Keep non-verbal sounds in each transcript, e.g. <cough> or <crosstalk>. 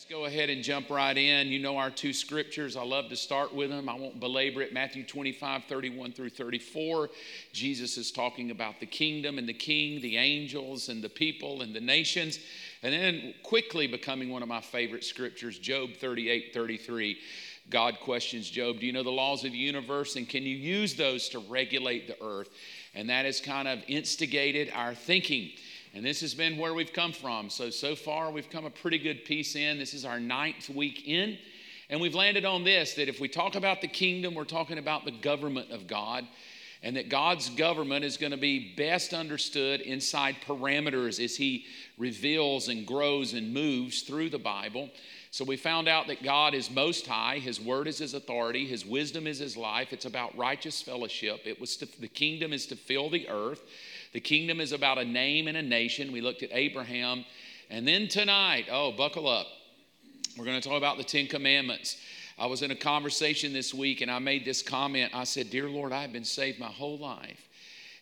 Let's go ahead and jump right in. You know our two scriptures. I love to start with them. I won't belabor it. Matthew 25, 31 through 34. Jesus is talking about the kingdom and the king, the angels and the people and the nations. And then quickly becoming one of my favorite scriptures, Job 38, 33. God questions Job, Do you know the laws of the universe? And can you use those to regulate the earth? And that has kind of instigated our thinking. And this has been where we've come from. So, so far, we've come a pretty good piece in. This is our ninth week in. And we've landed on this that if we talk about the kingdom, we're talking about the government of God. And that God's government is going to be best understood inside parameters as He reveals and grows and moves through the Bible. So we found out that God is most high, His word is His authority, His wisdom is His life. It's about righteous fellowship. It was to, the kingdom is to fill the earth. The kingdom is about a name and a nation. We looked at Abraham. And then tonight, oh, buckle up. We're going to talk about the Ten Commandments. I was in a conversation this week and I made this comment. I said, Dear Lord, I've been saved my whole life.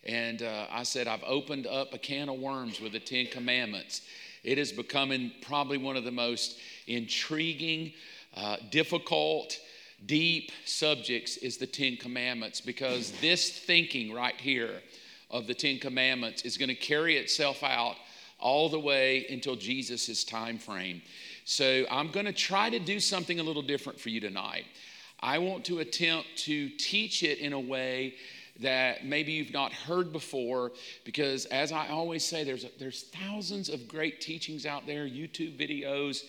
And uh, I said, I've opened up a can of worms with the Ten Commandments. It is becoming probably one of the most intriguing, uh, difficult, deep subjects is the Ten Commandments because this thinking right here of the Ten Commandments is going to carry itself out all the way until Jesus' time frame. So I'm going to try to do something a little different for you tonight. I want to attempt to teach it in a way that maybe you've not heard before because as I always say there's there's thousands of great teachings out there, YouTube videos.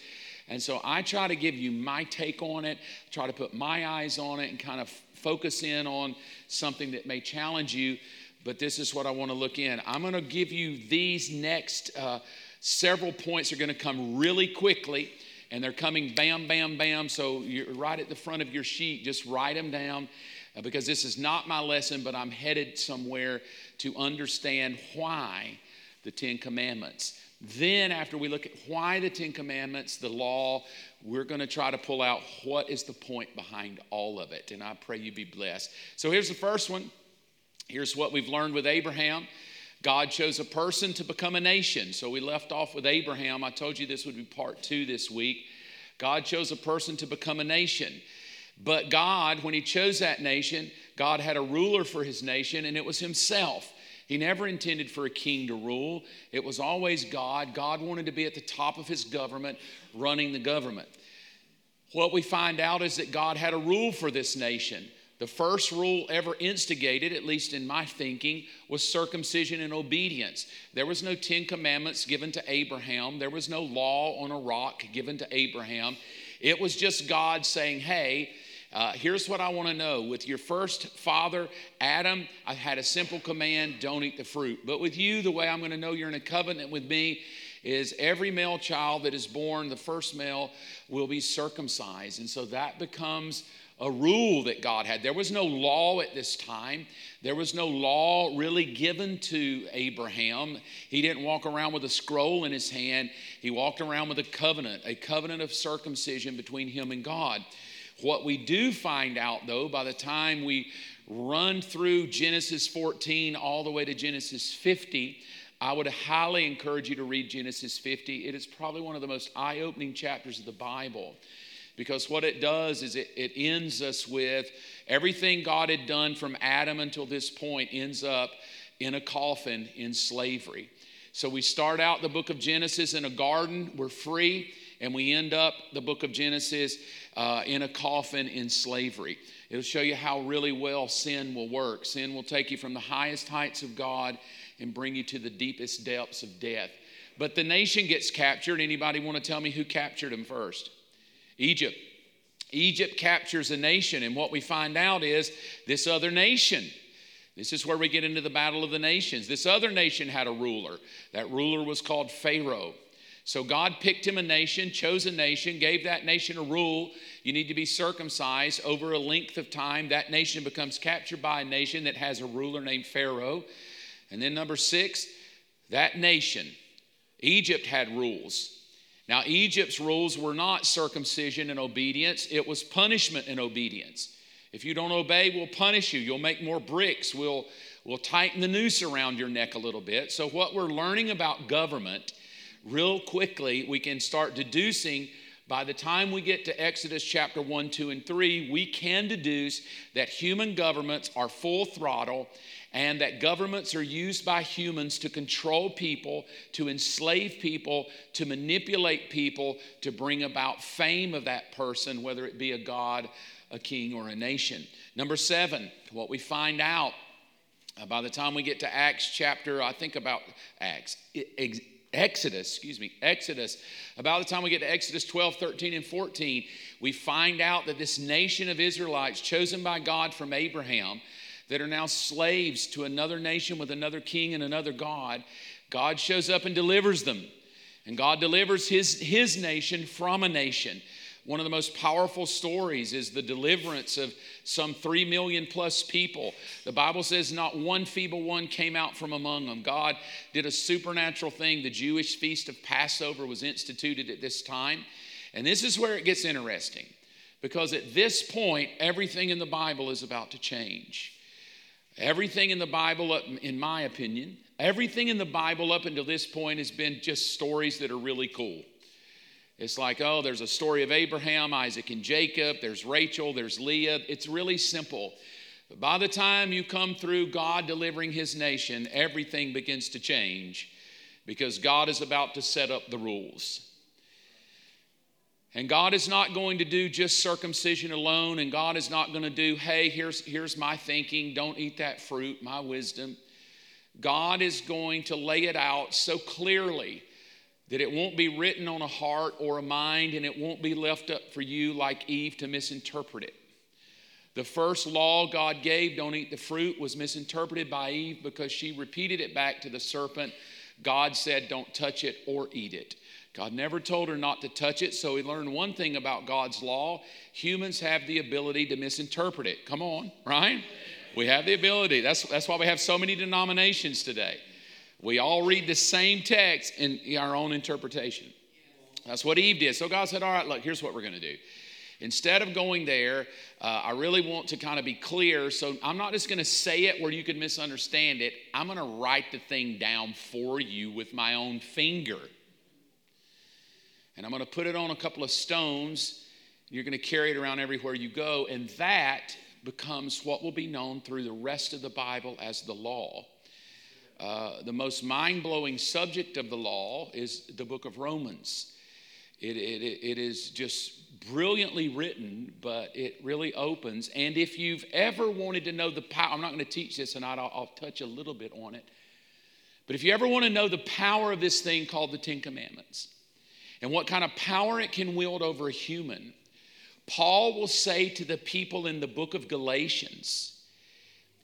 And so I try to give you my take on it, try to put my eyes on it and kind of focus in on something that may challenge you but this is what I want to look in. I'm going to give you these next uh, several points are going to come really quickly, and they're coming bam, bam, bam. So you're right at the front of your sheet, just write them down uh, because this is not my lesson, but I'm headed somewhere to understand why the Ten Commandments. Then, after we look at why the Ten Commandments, the law, we're going to try to pull out what is the point behind all of it. And I pray you be blessed. So, here's the first one Here's what we've learned with Abraham God chose a person to become a nation. So we left off with Abraham. I told you this would be part two this week. God chose a person to become a nation. But God, when He chose that nation, God had a ruler for His nation, and it was Himself. He never intended for a king to rule, it was always God. God wanted to be at the top of His government, running the government. What we find out is that God had a rule for this nation. The first rule ever instigated, at least in my thinking, was circumcision and obedience. There was no Ten Commandments given to Abraham, there was no law on a rock given to Abraham. It was just God saying, Hey, uh, here's what I want to know. With your first father, Adam, I had a simple command don't eat the fruit. But with you, the way I'm going to know you're in a covenant with me is every male child that is born, the first male, will be circumcised. And so that becomes a rule that God had. There was no law at this time. There was no law really given to Abraham. He didn't walk around with a scroll in his hand. He walked around with a covenant, a covenant of circumcision between him and God. What we do find out, though, by the time we run through Genesis 14 all the way to Genesis 50, I would highly encourage you to read Genesis 50. It is probably one of the most eye opening chapters of the Bible because what it does is it, it ends us with everything God had done from Adam until this point ends up in a coffin in slavery. So we start out the book of Genesis in a garden, we're free, and we end up the book of Genesis uh, in a coffin in slavery. It'll show you how really well sin will work. Sin will take you from the highest heights of God and bring you to the deepest depths of death. But the nation gets captured. Anybody want to tell me who captured them first? Egypt. Egypt captures a nation, and what we find out is this other nation. This is where we get into the battle of the nations. This other nation had a ruler. That ruler was called Pharaoh. So God picked him a nation, chose a nation, gave that nation a rule. You need to be circumcised over a length of time. That nation becomes captured by a nation that has a ruler named Pharaoh. And then, number six, that nation, Egypt had rules. Now, Egypt's rules were not circumcision and obedience, it was punishment and obedience. If you don't obey, we'll punish you. You'll make more bricks. We'll, we'll tighten the noose around your neck a little bit. So, what we're learning about government, real quickly, we can start deducing by the time we get to Exodus chapter 1, 2, and 3, we can deduce that human governments are full throttle and that governments are used by humans to control people, to enslave people, to manipulate people, to bring about fame of that person, whether it be a god, a king, or a nation. Number seven, what we find out uh, by the time we get to Acts chapter, I think about Acts, Exodus, excuse me, Exodus. About the time we get to Exodus 12, 13, and 14, we find out that this nation of Israelites, chosen by God from Abraham, that are now slaves to another nation with another king and another God, God shows up and delivers them. And God delivers his, his nation from a nation. One of the most powerful stories is the deliverance of some three million plus people. The Bible says not one feeble one came out from among them. God did a supernatural thing. The Jewish feast of Passover was instituted at this time. And this is where it gets interesting because at this point, everything in the Bible is about to change. Everything in the Bible, in my opinion, everything in the Bible up until this point has been just stories that are really cool. It's like, oh, there's a story of Abraham, Isaac, and Jacob. There's Rachel, there's Leah. It's really simple. But by the time you come through God delivering his nation, everything begins to change because God is about to set up the rules. And God is not going to do just circumcision alone, and God is not going to do, hey, here's, here's my thinking, don't eat that fruit, my wisdom. God is going to lay it out so clearly that it won't be written on a heart or a mind, and it won't be left up for you like Eve to misinterpret it. The first law God gave, don't eat the fruit, was misinterpreted by Eve because she repeated it back to the serpent. God said, don't touch it or eat it. God never told her not to touch it, so we learned one thing about God's law humans have the ability to misinterpret it. Come on, right? We have the ability. That's, that's why we have so many denominations today. We all read the same text in our own interpretation. That's what Eve did. So God said, All right, look, here's what we're going to do. Instead of going there, uh, I really want to kind of be clear. So I'm not just going to say it where you could misunderstand it. I'm going to write the thing down for you with my own finger and I'm going to put it on a couple of stones. You're going to carry it around everywhere you go, and that becomes what will be known through the rest of the Bible as the law. Uh, the most mind blowing subject of the law is the book of Romans. It, it, it is just brilliantly written, but it really opens. And if you've ever wanted to know the power, I'm not going to teach this tonight, I'll, I'll touch a little bit on it. But if you ever want to know the power of this thing called the Ten Commandments, and what kind of power it can wield over a human, Paul will say to the people in the book of Galatians,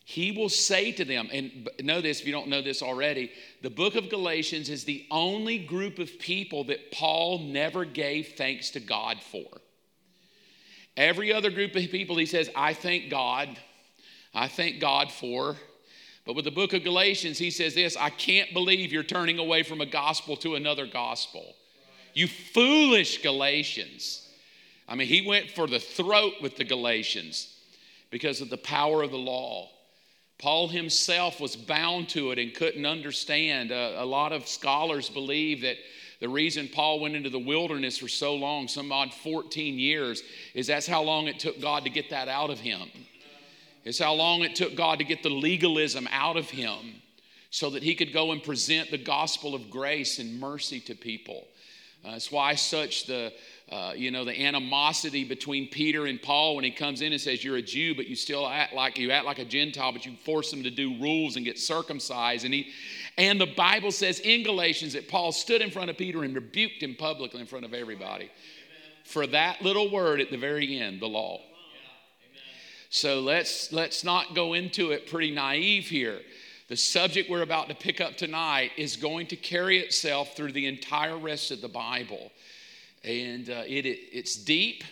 he will say to them, and know this if you don't know this already, the book of Galatians is the only group of people that Paul never gave thanks to God for. Every other group of people, he says, I thank God. I thank God for. But with the book of Galatians, he says this I can't believe you're turning away from a gospel to another gospel. You foolish Galatians. I mean, he went for the throat with the Galatians because of the power of the law. Paul himself was bound to it and couldn't understand. Uh, a lot of scholars believe that the reason Paul went into the wilderness for so long, some odd 14 years, is that's how long it took God to get that out of him. It's how long it took God to get the legalism out of him so that he could go and present the gospel of grace and mercy to people. Uh, that's why such the uh, you know the animosity between Peter and Paul when he comes in and says you're a Jew but you still act like you act like a Gentile but you force them to do rules and get circumcised and he and the Bible says in Galatians that Paul stood in front of Peter and rebuked him publicly in front of everybody for that little word at the very end the law. So let's let's not go into it pretty naive here. The subject we're about to pick up tonight is going to carry itself through the entire rest of the Bible. And uh, it, it, it's deep.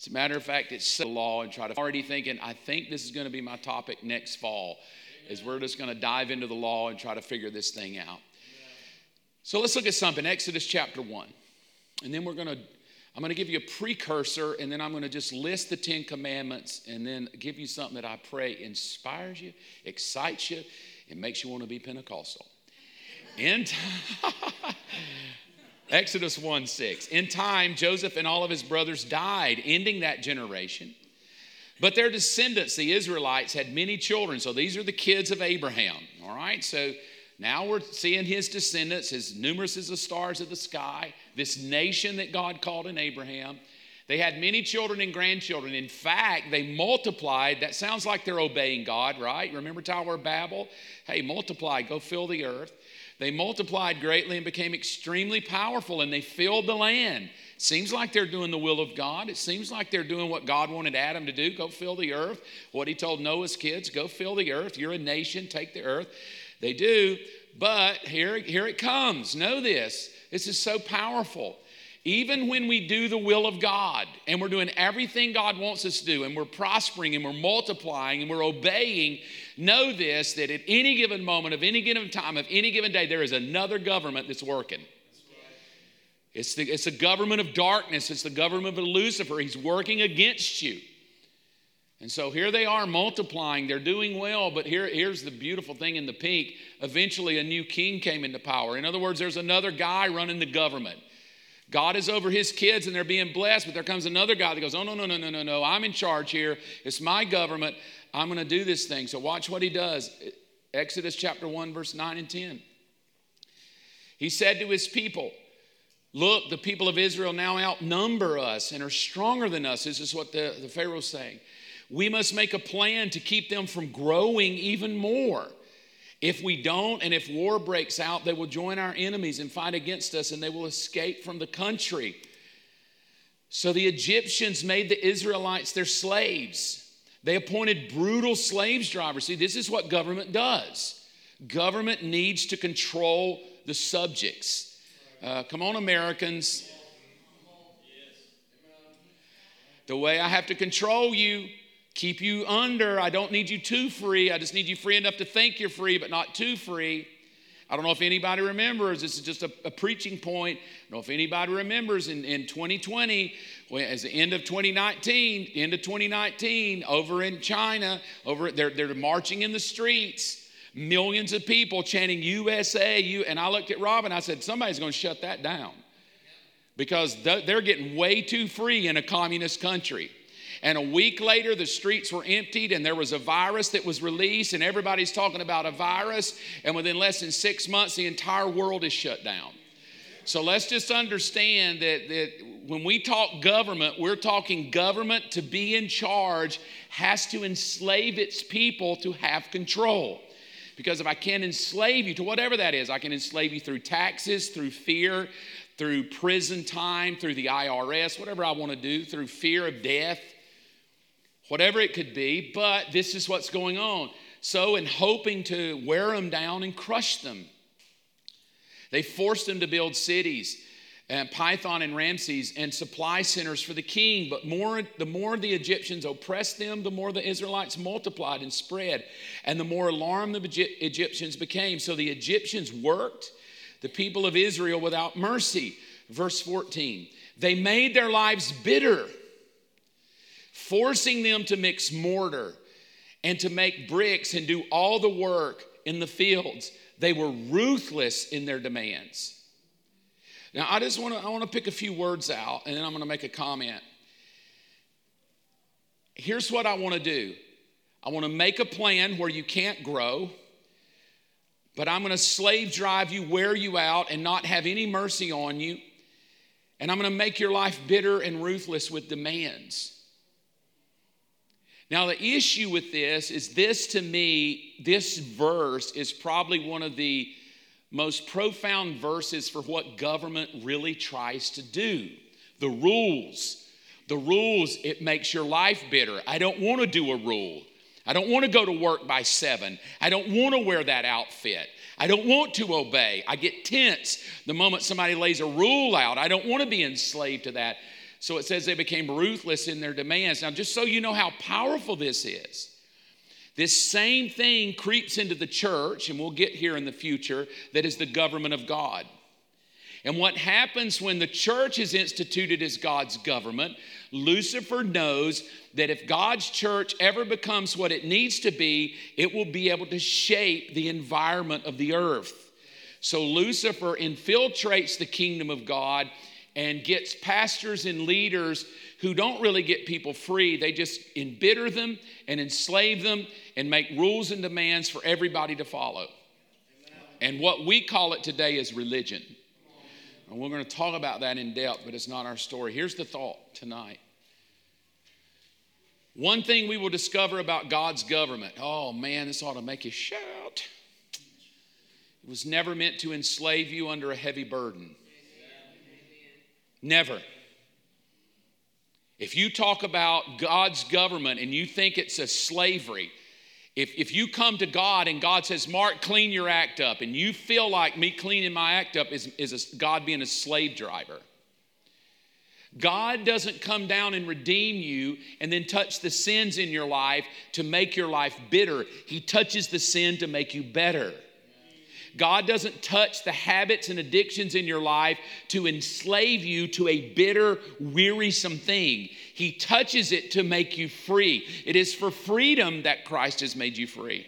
As a matter of fact, it's the law and try to already thinking, I think this is going to be my topic next fall, is we're just going to dive into the law and try to figure this thing out. So let's look at something, Exodus chapter 1. And then we're going to I'm going to give you a precursor, and then I'm going to just list the Ten Commandments and then give you something that I pray inspires you, excites you, it makes you want to be Pentecostal. In, <laughs> Exodus 1 6. In time, Joseph and all of his brothers died, ending that generation. But their descendants, the Israelites, had many children. So these are the kids of Abraham. All right. So now we're seeing his descendants, as numerous as the stars of the sky, this nation that God called in Abraham. They had many children and grandchildren. In fact, they multiplied. That sounds like they're obeying God, right? Remember Tower of Babel? Hey, multiply, go fill the earth. They multiplied greatly and became extremely powerful, and they filled the land. Seems like they're doing the will of God. It seems like they're doing what God wanted Adam to do go fill the earth. What he told Noah's kids go fill the earth. You're a nation, take the earth. They do, but here, here it comes. Know this. This is so powerful. Even when we do the will of God and we're doing everything God wants us to do and we're prospering and we're multiplying and we're obeying, know this that at any given moment of any given time of any given day, there is another government that's working. It's, the, it's the government of darkness, it's the government of Lucifer. He's working against you. And so here they are multiplying. They're doing well, but here, here's the beautiful thing in the pink. Eventually, a new king came into power. In other words, there's another guy running the government. God is over his kids and they're being blessed, but there comes another guy that goes, Oh, no, no, no, no, no, no. I'm in charge here. It's my government. I'm going to do this thing. So watch what he does. Exodus chapter 1, verse 9 and 10. He said to his people, Look, the people of Israel now outnumber us and are stronger than us. This is what the, the Pharaoh's saying. We must make a plan to keep them from growing even more. If we don't, and if war breaks out, they will join our enemies and fight against us, and they will escape from the country. So the Egyptians made the Israelites their slaves. They appointed brutal slaves drivers. See, this is what government does. Government needs to control the subjects. Uh, come on, Americans. The way I have to control you keep you under. I don't need you too free. I just need you free enough to think you're free, but not too free. I don't know if anybody remembers, this is just a, a preaching point. I don't know if anybody remembers in, in 2020, when, as the end of 2019, end of 2019, over in China, over they're, they're marching in the streets, millions of people chanting USA, you, and I looked at Rob and I said, somebody's going to shut that down because they're getting way too free in a communist country. And a week later, the streets were emptied, and there was a virus that was released, and everybody's talking about a virus. And within less than six months, the entire world is shut down. So let's just understand that, that when we talk government, we're talking government to be in charge has to enslave its people to have control. Because if I can enslave you to whatever that is, I can enslave you through taxes, through fear, through prison time, through the IRS, whatever I want to do, through fear of death whatever it could be, but this is what's going on. So, in hoping to wear them down and crush them, they forced them to build cities. And Pithom and Ramses and supply centers for the king. But more, the more the Egyptians oppressed them, the more the Israelites multiplied and spread, and the more alarmed the Egyptians became. So the Egyptians worked the people of Israel without mercy. Verse 14, they made their lives bitter forcing them to mix mortar and to make bricks and do all the work in the fields. They were ruthless in their demands. Now, I just want to I want to pick a few words out and then I'm going to make a comment. Here's what I want to do. I want to make a plan where you can't grow, but I'm going to slave drive you, wear you out, and not have any mercy on you. And I'm going to make your life bitter and ruthless with demands. Now, the issue with this is this to me, this verse is probably one of the most profound verses for what government really tries to do. The rules. The rules, it makes your life bitter. I don't want to do a rule. I don't want to go to work by seven. I don't want to wear that outfit. I don't want to obey. I get tense the moment somebody lays a rule out. I don't want to be enslaved to that. So it says they became ruthless in their demands. Now, just so you know how powerful this is, this same thing creeps into the church, and we'll get here in the future, that is the government of God. And what happens when the church is instituted as God's government, Lucifer knows that if God's church ever becomes what it needs to be, it will be able to shape the environment of the earth. So Lucifer infiltrates the kingdom of God and gets pastors and leaders who don't really get people free. They just embitter them and enslave them and make rules and demands for everybody to follow. And what we call it today is religion. And we're going to talk about that in depth, but it's not our story. Here's the thought tonight. One thing we will discover about God's government oh man, this ought to make you shout. It was never meant to enslave you under a heavy burden. Never. If you talk about God's government and you think it's a slavery, if, if you come to God and God says, Mark, clean your act up, and you feel like me cleaning my act up is, is a, God being a slave driver. God doesn't come down and redeem you and then touch the sins in your life to make your life bitter. He touches the sin to make you better. God doesn't touch the habits and addictions in your life to enslave you to a bitter, wearisome thing. He touches it to make you free. It is for freedom that Christ has made you free.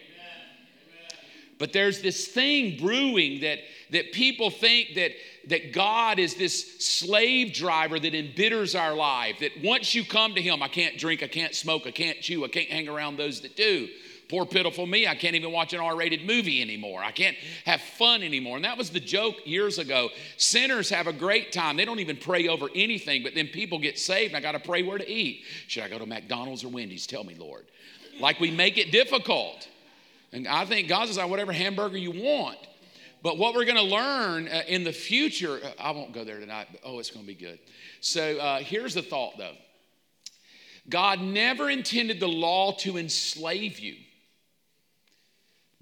But there's this thing brewing that, that people think that, that God is this slave driver that embitters our life. That once you come to Him, I can't drink, I can't smoke, I can't chew, I can't hang around those that do. Poor pitiful me, I can't even watch an R rated movie anymore. I can't have fun anymore. And that was the joke years ago. Sinners have a great time. They don't even pray over anything, but then people get saved and I got to pray where to eat. Should I go to McDonald's or Wendy's? Tell me, Lord. Like we make it difficult. And I think God says, whatever hamburger you want. But what we're going to learn uh, in the future, uh, I won't go there tonight, but oh, it's going to be good. So uh, here's the thought though God never intended the law to enslave you.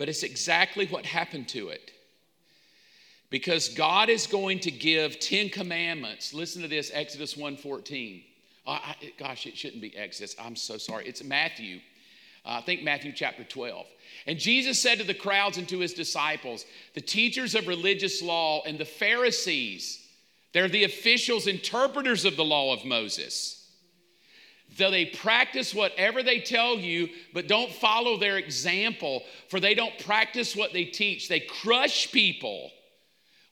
But it's exactly what happened to it. Because God is going to give 10 commandments. Listen to this, Exodus 1:14. Oh, I, gosh, it shouldn't be Exodus. I'm so sorry. It's Matthew. Uh, I think Matthew chapter 12. And Jesus said to the crowds and to his disciples, the teachers of religious law and the Pharisees, they're the officials, interpreters of the law of Moses though they practice whatever they tell you, but don't follow their example, for they don't practice what they teach. They crush people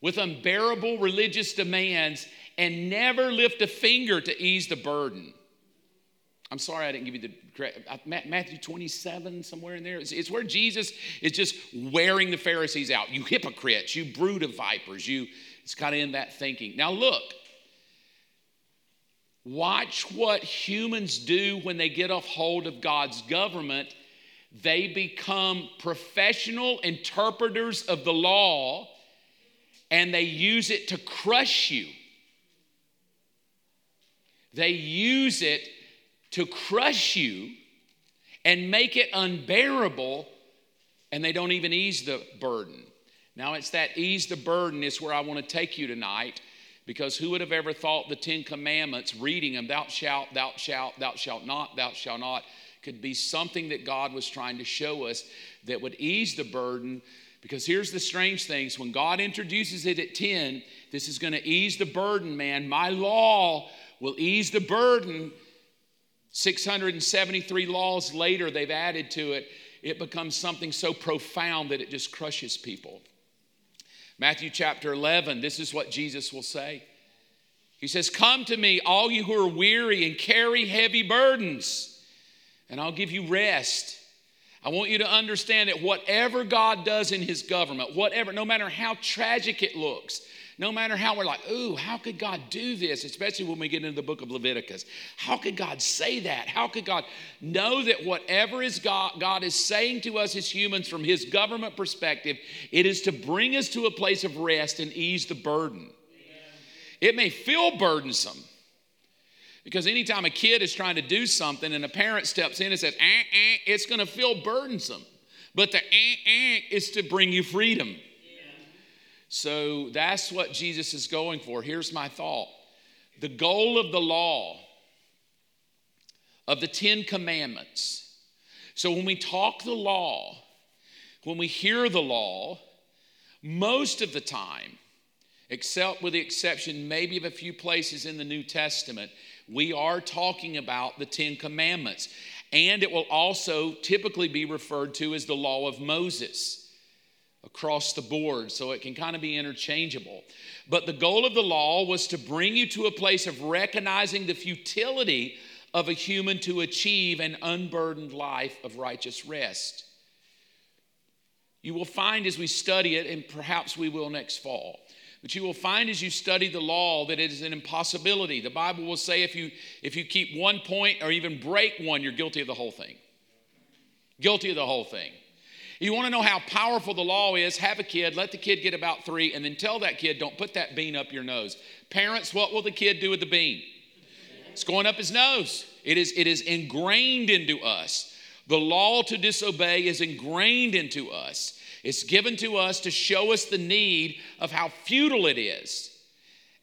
with unbearable religious demands and never lift a finger to ease the burden. I'm sorry I didn't give you the correct uh, Matthew 27 somewhere in there. It's, it's where Jesus is just wearing the Pharisees out. You hypocrites, you brood of vipers. You it's kind of in that thinking. Now look, Watch what humans do when they get a hold of God's government. They become professional interpreters of the law and they use it to crush you. They use it to crush you and make it unbearable, and they don't even ease the burden. Now, it's that ease the burden is where I want to take you tonight because who would have ever thought the Ten Commandments, reading them, thou shalt, thou shalt, thou shalt not, thou shalt not, could be something that God was trying to show us that would ease the burden. Because here's the strange things when God introduces it at 10, this is going to ease the burden, man. My law will ease the burden. 673 laws later, they've added to it. It becomes something so profound that it just crushes people. Matthew chapter 11, this is what Jesus will say. He says, Come to me, all you who are weary and carry heavy burdens, and I'll give you rest. I want you to understand that whatever God does in His government, whatever, no matter how tragic it looks, no matter how we're like, ooh, how could God do this? Especially when we get into the book of Leviticus. How could God say that? How could God know that whatever is God, God is saying to us as humans from his government perspective, it is to bring us to a place of rest and ease the burden. It may feel burdensome. Because anytime a kid is trying to do something and a parent steps in and says, eh, eh, it's going to feel burdensome. But the eh, eh is to bring you freedom. So that's what Jesus is going for. Here's my thought the goal of the law, of the Ten Commandments. So when we talk the law, when we hear the law, most of the time, except with the exception maybe of a few places in the New Testament, we are talking about the Ten Commandments. And it will also typically be referred to as the law of Moses. Across the board, so it can kind of be interchangeable. But the goal of the law was to bring you to a place of recognizing the futility of a human to achieve an unburdened life of righteous rest. You will find as we study it, and perhaps we will next fall, but you will find as you study the law that it is an impossibility. The Bible will say if you if you keep one point or even break one, you're guilty of the whole thing. Guilty of the whole thing. You want to know how powerful the law is? Have a kid, let the kid get about three, and then tell that kid, don't put that bean up your nose. Parents, what will the kid do with the bean? It's going up his nose. It is, it is ingrained into us. The law to disobey is ingrained into us. It's given to us to show us the need of how futile it is.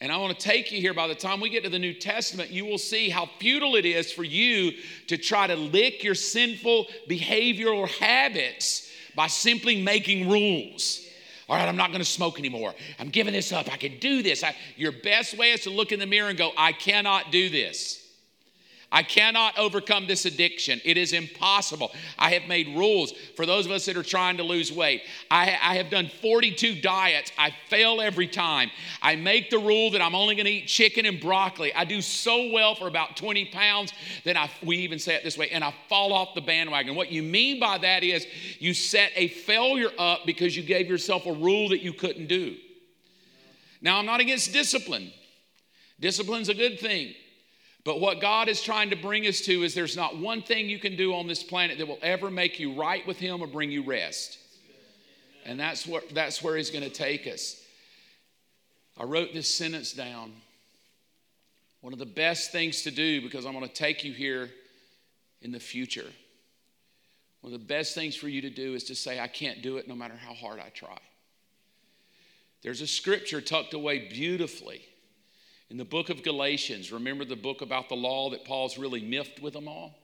And I want to take you here. By the time we get to the New Testament, you will see how futile it is for you to try to lick your sinful behavioral habits by simply making rules. All right, I'm not going to smoke anymore. I'm giving this up. I can do this. I, your best way is to look in the mirror and go, I cannot do this. I cannot overcome this addiction. It is impossible. I have made rules for those of us that are trying to lose weight. I, I, have done 42 diets. I fail every time. I make the rule that I'm only going to eat chicken and broccoli. I do so well for about 20 pounds that I, we even say it this way, and I fall off the bandwagon. What you mean by that is you set a failure up because you gave yourself a rule that you couldn't do. Now, I'm not against discipline, discipline's a good thing. But what God is trying to bring us to is there's not one thing you can do on this planet that will ever make you right with Him or bring you rest. And that's, what, that's where He's going to take us. I wrote this sentence down. One of the best things to do, because I'm going to take you here in the future. One of the best things for you to do is to say, I can't do it no matter how hard I try. There's a scripture tucked away beautifully in the book of Galatians, remember the book about the law that Paul's really miffed with them all?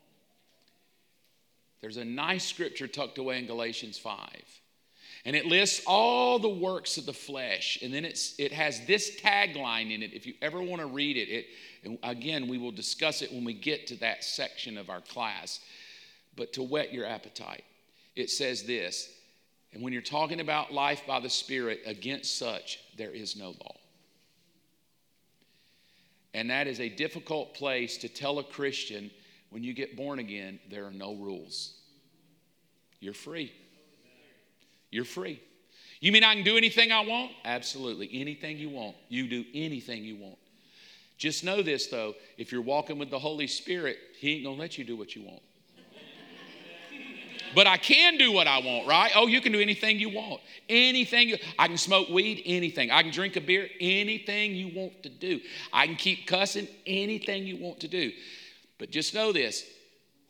There's a nice scripture tucked away in Galatians 5. And it lists all the works of the flesh. And then it's, it has this tagline in it. If you ever want to read it, it and again, we will discuss it when we get to that section of our class. But to whet your appetite, it says this. And when you're talking about life by the Spirit, against such, there is no law. And that is a difficult place to tell a Christian when you get born again, there are no rules. You're free. You're free. You mean I can do anything I want? Absolutely. Anything you want. You do anything you want. Just know this though if you're walking with the Holy Spirit, He ain't gonna let you do what you want. But I can do what I want, right? Oh, you can do anything you want. Anything. You, I can smoke weed, anything. I can drink a beer, anything you want to do. I can keep cussing, anything you want to do. But just know this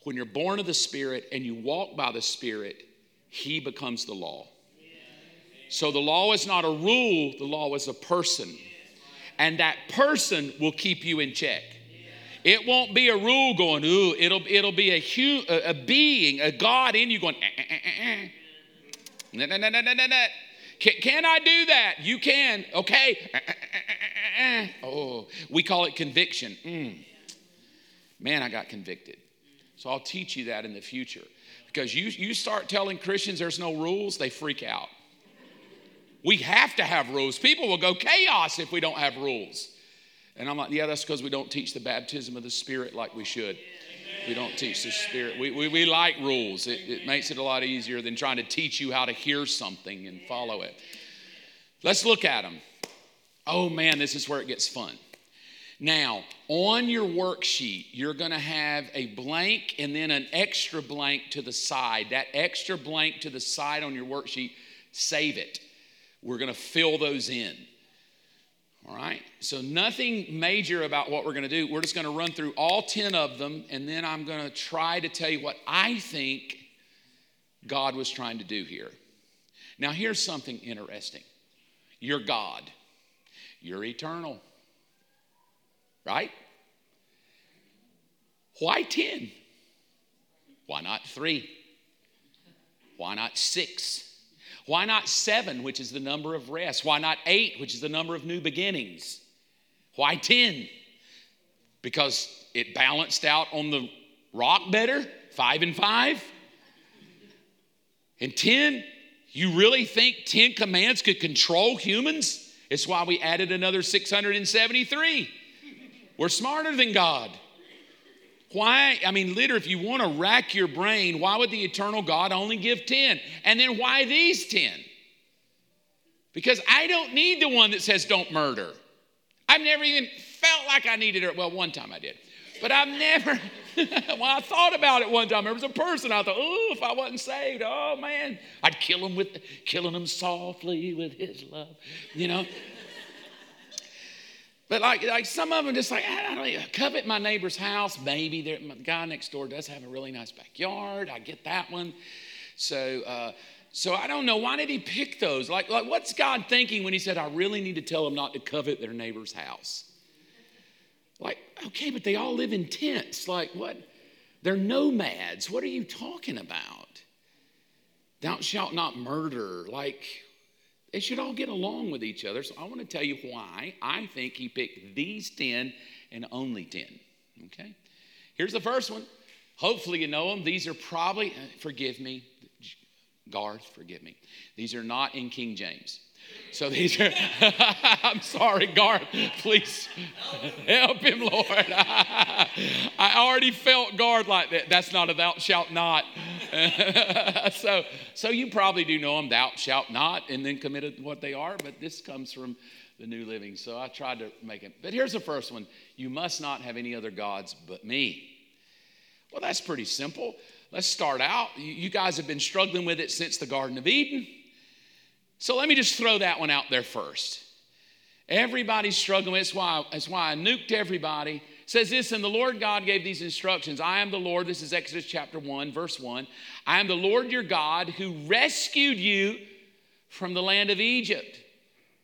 when you're born of the Spirit and you walk by the Spirit, He becomes the law. So the law is not a rule, the law is a person. And that person will keep you in check. It won't be a rule going, ooh, it'll, it'll be a, hu- a, a being, a God in you going, eh, eh, eh, eh, eh. nah, nah, nah, nah, nah, nah. Can, can I do that? You can. Okay. Eh, oh, we call it conviction. Mm. Man, I got convicted. So I'll teach you that in the future. Because you, you start telling Christians there's no rules, they freak out. We have to have rules. People will go chaos if we don't have rules. And I'm like, yeah, that's because we don't teach the baptism of the Spirit like we should. We don't teach the Spirit. We, we, we like rules, it, it makes it a lot easier than trying to teach you how to hear something and follow it. Let's look at them. Oh man, this is where it gets fun. Now, on your worksheet, you're going to have a blank and then an extra blank to the side. That extra blank to the side on your worksheet, save it. We're going to fill those in. All right? So, nothing major about what we're going to do. We're just going to run through all 10 of them, and then I'm going to try to tell you what I think God was trying to do here. Now, here's something interesting you're God, you're eternal, right? Why 10? Why not three? Why not six? Why not seven, which is the number of rest? Why not eight, which is the number of new beginnings? Why 10? Because it balanced out on the rock better, five and five. And 10, You really think 10 commands could control humans? It's why we added another 673. We're smarter than God. Why? I mean, literally, if you want to rack your brain, why would the eternal God only give 10? And then why these 10? Because I don't need the one that says don't murder. I've never even felt like I needed it. Well, one time I did. But I've never, <laughs> well, I thought about it one time. There was a person I thought, oh, if I wasn't saved, oh man, I'd kill him with, killing him softly with his love, you know. But like, like some of them just like, I don't covet my neighbor's house. Maybe the guy next door does have a really nice backyard. I get that one. So, uh, so I don't know. Why did he pick those? Like, like, what's God thinking when he said, I really need to tell them not to covet their neighbor's house? Like, okay, but they all live in tents. Like, what? They're nomads. What are you talking about? Thou shalt not murder. Like, they should all get along with each other. So I want to tell you why I think he picked these 10 and only 10. Okay? Here's the first one. Hopefully you know them. These are probably, uh, forgive me, Garth, forgive me. These are not in King James. So these are, <laughs> I'm sorry, Garth, please help him, Lord. <laughs> I already felt Garth like that. That's not a thou shalt not. <laughs> so, so you probably do know them, thou shalt not, and then committed what they are, but this comes from the New Living. So I tried to make it. But here's the first one you must not have any other gods but me. Well, that's pretty simple. Let's start out. You guys have been struggling with it since the Garden of Eden. So let me just throw that one out there first. Everybody's struggling. That's why, that's why I nuked everybody. It says this, and the Lord God gave these instructions I am the Lord. This is Exodus chapter 1, verse 1. I am the Lord your God who rescued you from the land of Egypt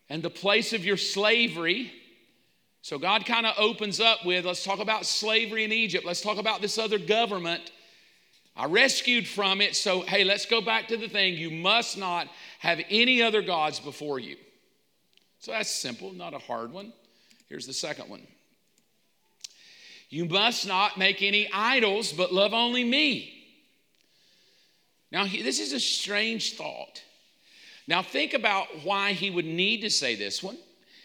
and the place of your slavery. So God kind of opens up with let's talk about slavery in Egypt. Let's talk about this other government. I rescued from it. So, hey, let's go back to the thing. You must not have any other gods before you. So that's simple, not a hard one. Here's the second one You must not make any idols, but love only me. Now, this is a strange thought. Now, think about why he would need to say this one.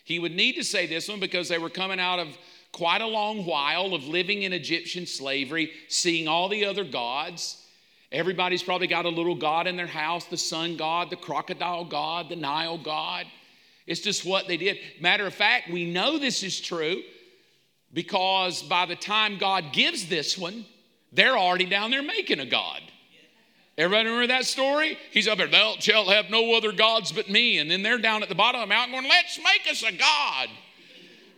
He would need to say this one because they were coming out of quite a long while of living in Egyptian slavery, seeing all the other gods. Everybody's probably got a little god in their house the sun god, the crocodile god, the Nile god. It's just what they did. Matter of fact, we know this is true because by the time God gives this one, they're already down there making a god. Everybody remember that story? He's up there, thou shalt have no other gods but me. And then they're down at the bottom of the mountain going, let's make us a god.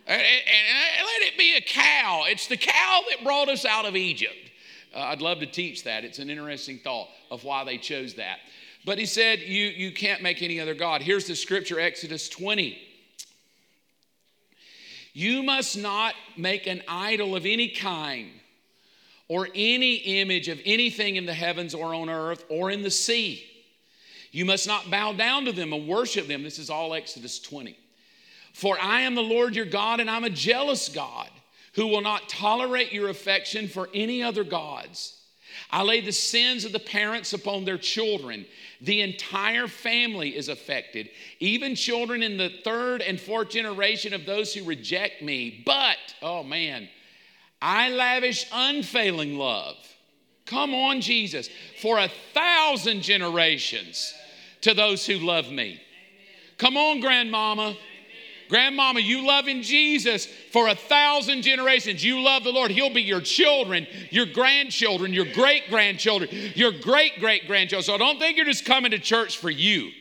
And, let it be a cow. It's the cow that brought us out of Egypt. Uh, I'd love to teach that. It's an interesting thought of why they chose that. But he said, you, you can't make any other God. Here's the scripture, Exodus 20. You must not make an idol of any kind or any image of anything in the heavens or on earth or in the sea. You must not bow down to them and worship them. This is all Exodus 20. For I am the Lord your God, and I'm a jealous God who will not tolerate your affection for any other gods. I lay the sins of the parents upon their children. The entire family is affected, even children in the third and fourth generation of those who reject me. But, oh man, I lavish unfailing love. Come on, Jesus, for a thousand generations to those who love me. Come on, grandmama. Grandmama, you loving Jesus for a thousand generations. You love the Lord. He'll be your children, your grandchildren, your great grandchildren, your great great grandchildren. So don't think you're just coming to church for you.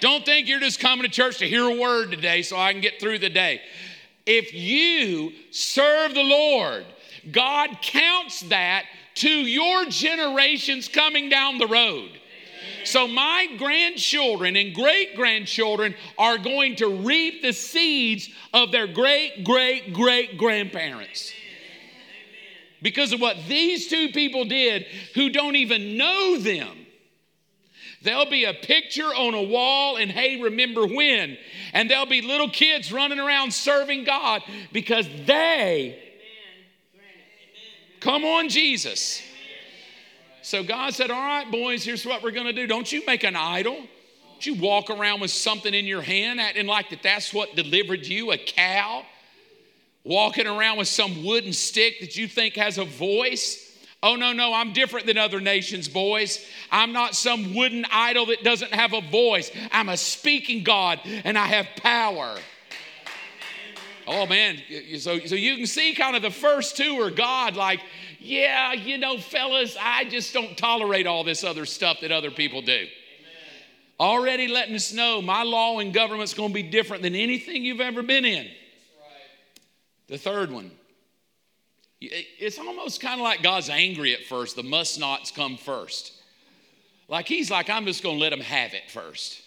Don't think you're just coming to church to hear a word today so I can get through the day. If you serve the Lord, God counts that to your generations coming down the road. So, my grandchildren and great grandchildren are going to reap the seeds of their great, great, great grandparents. Because of what these two people did who don't even know them. There'll be a picture on a wall, and hey, remember when? And there'll be little kids running around serving God because they, come on, Jesus. So God said, All right, boys, here's what we're going to do. Don't you make an idol. Don't you walk around with something in your hand acting like that that's what delivered you, a cow? Walking around with some wooden stick that you think has a voice? Oh, no, no, I'm different than other nations, boys. I'm not some wooden idol that doesn't have a voice. I'm a speaking God and I have power. Oh, man. So, so you can see kind of the first two are God, like, yeah, you know, fellas, I just don't tolerate all this other stuff that other people do. Amen. Already letting us know my law and government's going to be different than anything you've ever been in. The third one, it's almost kind of like God's angry at first. The must nots come first. Like he's like, I'm just going to let them have it first.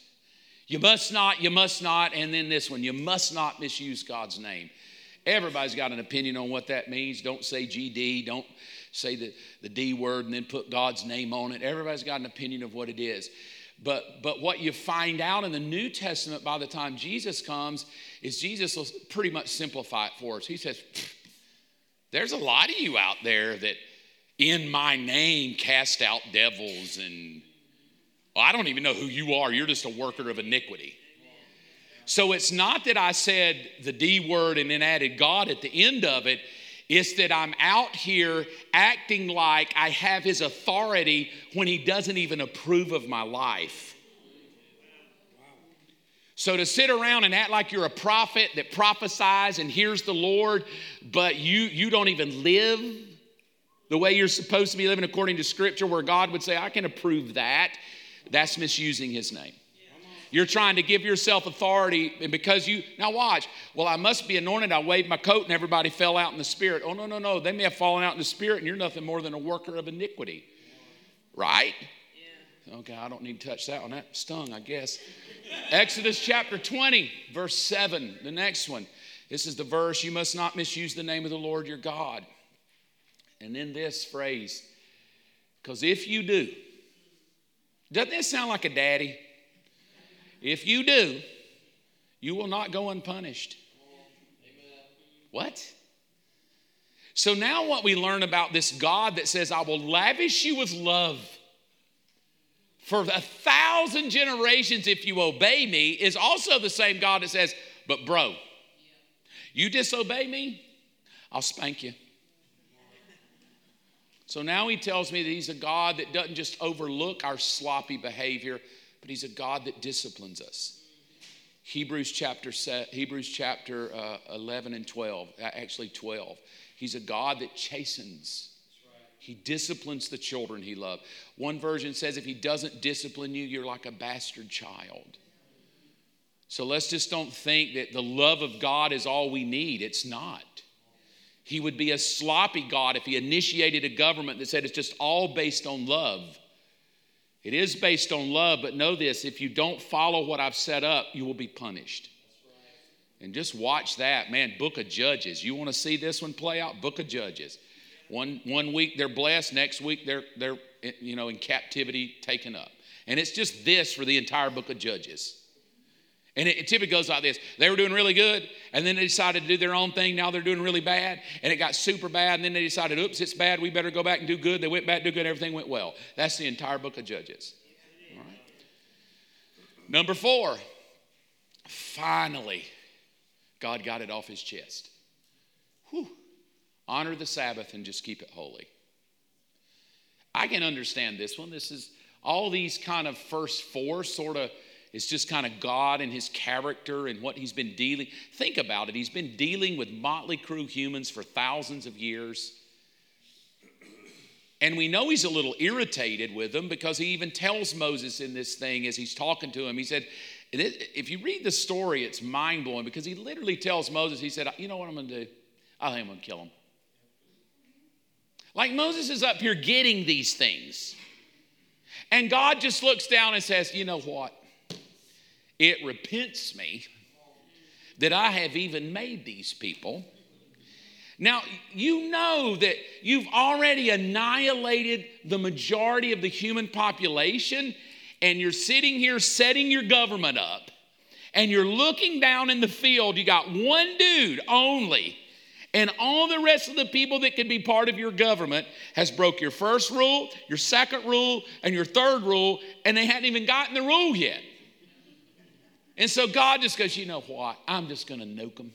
You must not, you must not, and then this one, you must not misuse God's name. Everybody's got an opinion on what that means. Don't say GD, don't say the, the D word and then put God's name on it. Everybody's got an opinion of what it is. But, but what you find out in the New Testament by the time Jesus comes is Jesus will pretty much simplify it for us. He says, there's a lot of you out there that in my name cast out devils and well, I don't even know who you are. You're just a worker of iniquity. So it's not that I said the D word and then added God at the end of it. It's that I'm out here acting like I have his authority when he doesn't even approve of my life. So to sit around and act like you're a prophet that prophesies and hears the Lord, but you you don't even live the way you're supposed to be living according to scripture where God would say I can approve that, that's misusing his name. You're trying to give yourself authority, and because you, now watch, well, I must be anointed. I waved my coat and everybody fell out in the spirit. Oh, no, no, no. They may have fallen out in the spirit, and you're nothing more than a worker of iniquity. Right? Okay, I don't need to touch that one. That stung, I guess. Exodus chapter 20, verse 7, the next one. This is the verse you must not misuse the name of the Lord your God. And then this phrase, because if you do, doesn't this sound like a daddy? If you do, you will not go unpunished. What? So now, what we learn about this God that says, I will lavish you with love for a thousand generations if you obey me is also the same God that says, But, bro, you disobey me, I'll spank you. So now he tells me that he's a God that doesn't just overlook our sloppy behavior, but he's a God that disciplines us. Hebrews chapter Hebrews chapter uh, 11 and 12, actually 12. He's a God that chastens he disciplines the children he loves. One version says if he doesn't discipline you, you're like a bastard child. So let's just don't think that the love of God is all we need. It's not. He would be a sloppy God if he initiated a government that said it's just all based on love. It is based on love, but know this if you don't follow what I've set up, you will be punished. And just watch that, man. Book of Judges. You want to see this one play out? Book of Judges. One, one week they're blessed, next week they're, they're you know, in captivity, taken up. And it's just this for the entire book of Judges. And it, it, typically goes like this they were doing really good, and then they decided to do their own thing. Now they're doing really bad, and it got super bad. And then they decided, oops, it's bad. We better go back and do good. They went back, do good, everything went well. That's the entire book of Judges. Number four, finally, God got it off his chest. Whew. Honor the Sabbath and just keep it holy. I can understand this one. This is all these kind of first four sort of it's just kind of God and his character and what he's been dealing. Think about it. He's been dealing with motley crew humans for thousands of years. And we know he's a little irritated with them because he even tells Moses in this thing as he's talking to him, he said, if you read the story, it's mind blowing because he literally tells Moses, he said, You know what I'm going to do? I think I'm going to kill him. Like Moses is up here getting these things. And God just looks down and says, You know what? It repents me that I have even made these people. Now, you know that you've already annihilated the majority of the human population, and you're sitting here setting your government up, and you're looking down in the field. You got one dude only and all the rest of the people that could be part of your government has broke your first rule, your second rule, and your third rule, and they hadn't even gotten the rule yet. And so God just goes, you know what? I'm just going to nuke them.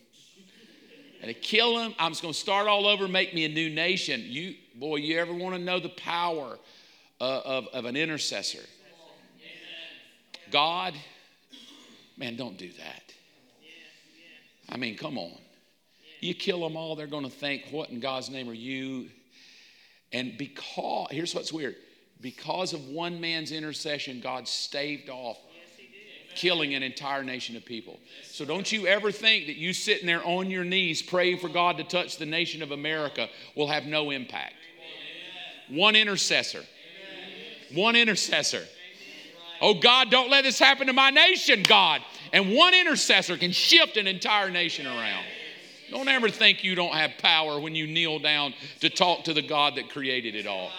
And kill them, I'm just going to start all over, make me a new nation. You, boy, you ever want to know the power uh, of, of an intercessor? God, man, don't do that. I mean, come on. You kill them all, they're going to think, what in God's name are you? And because, here's what's weird because of one man's intercession, God staved off killing an entire nation of people. So don't you ever think that you sitting there on your knees praying for God to touch the nation of America will have no impact. One intercessor. One intercessor. Oh God, don't let this happen to my nation, God. And one intercessor can shift an entire nation around. Don't ever think you don't have power when you kneel down to talk to the God that created it all.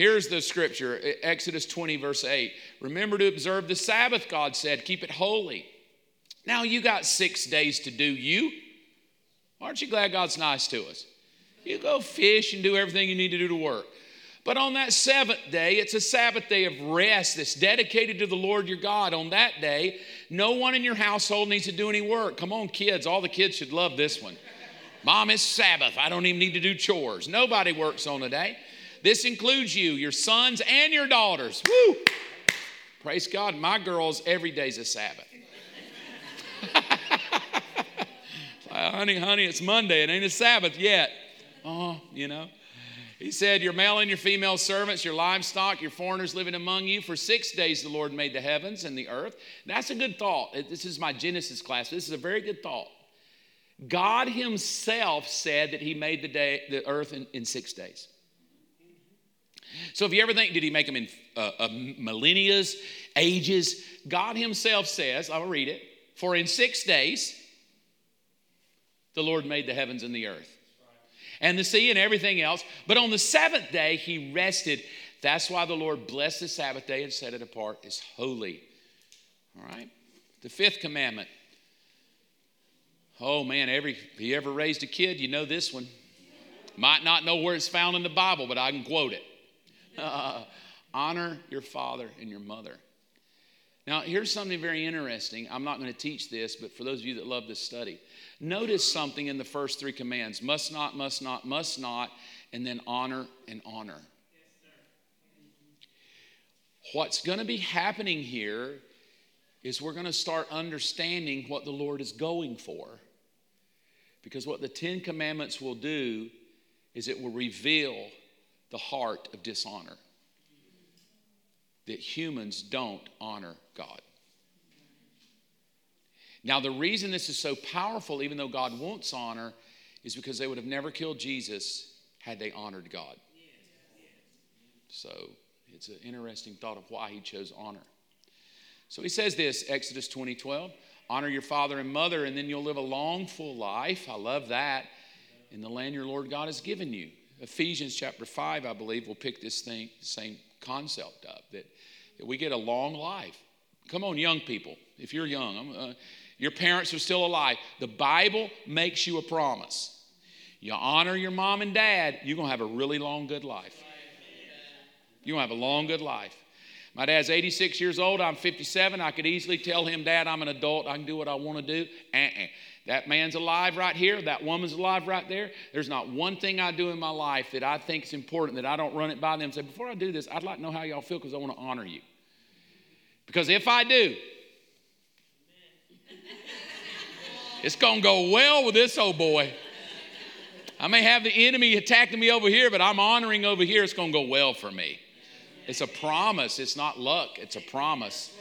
Here's the scripture Exodus 20, verse 8. Remember to observe the Sabbath, God said, keep it holy. Now you got six days to do you. Aren't you glad God's nice to us? You go fish and do everything you need to do to work. But on that seventh day, it's a Sabbath day of rest that's dedicated to the Lord your God. On that day, no one in your household needs to do any work. Come on, kids. All the kids should love this one. Mom, it's Sabbath. I don't even need to do chores. Nobody works on a day. This includes you, your sons, and your daughters. Woo! Praise God. My girls, every day's a Sabbath. <laughs> honey, honey, it's Monday. It ain't a Sabbath yet. Oh, you know. He said, Your male and your female servants, your livestock, your foreigners living among you. For six days the Lord made the heavens and the earth. That's a good thought. This is my Genesis class. This is a very good thought. God Himself said that He made the day, the earth in, in six days. So if you ever think, did He make them in uh, uh, millennias, ages? God Himself says, I'll read it. For in six days the Lord made the heavens and the earth and the sea and everything else. But on the seventh day, he rested. That's why the Lord blessed the Sabbath day and set it apart as holy. All right? The fifth commandment. Oh man, every if you ever raised a kid, you know this one. Might not know where it's found in the Bible, but I can quote it. <laughs> Honor your father and your mother. Now, here's something very interesting. I'm not going to teach this, but for those of you that love this study, Notice something in the first three commands must not, must not, must not, and then honor and honor. What's going to be happening here is we're going to start understanding what the Lord is going for. Because what the Ten Commandments will do is it will reveal the heart of dishonor. That humans don't honor God. Now, the reason this is so powerful, even though God wants honor, is because they would have never killed Jesus had they honored God. So it's an interesting thought of why he chose honor. So he says this Exodus 20 12, honor your father and mother, and then you'll live a long, full life. I love that. In the land your Lord God has given you. Ephesians chapter 5, I believe, will pick this thing, same concept up that, that we get a long life. Come on, young people. If you're young, uh, your parents are still alive. The Bible makes you a promise. You honor your mom and dad, you're going to have a really long, good life. You're going to have a long, good life. My dad's 86 years old. I'm 57. I could easily tell him, Dad, I'm an adult. I can do what I want to do. Uh-uh. That man's alive right here. That woman's alive right there. There's not one thing I do in my life that I think is important that I don't run it by them and say, Before I do this, I'd like to know how y'all feel because I want to honor you. Because if I do, <laughs> It's going to go well with this old boy. I may have the enemy attacking me over here, but I'm honoring over here. It's going to go well for me. It's a promise. It's not luck, it's a promise.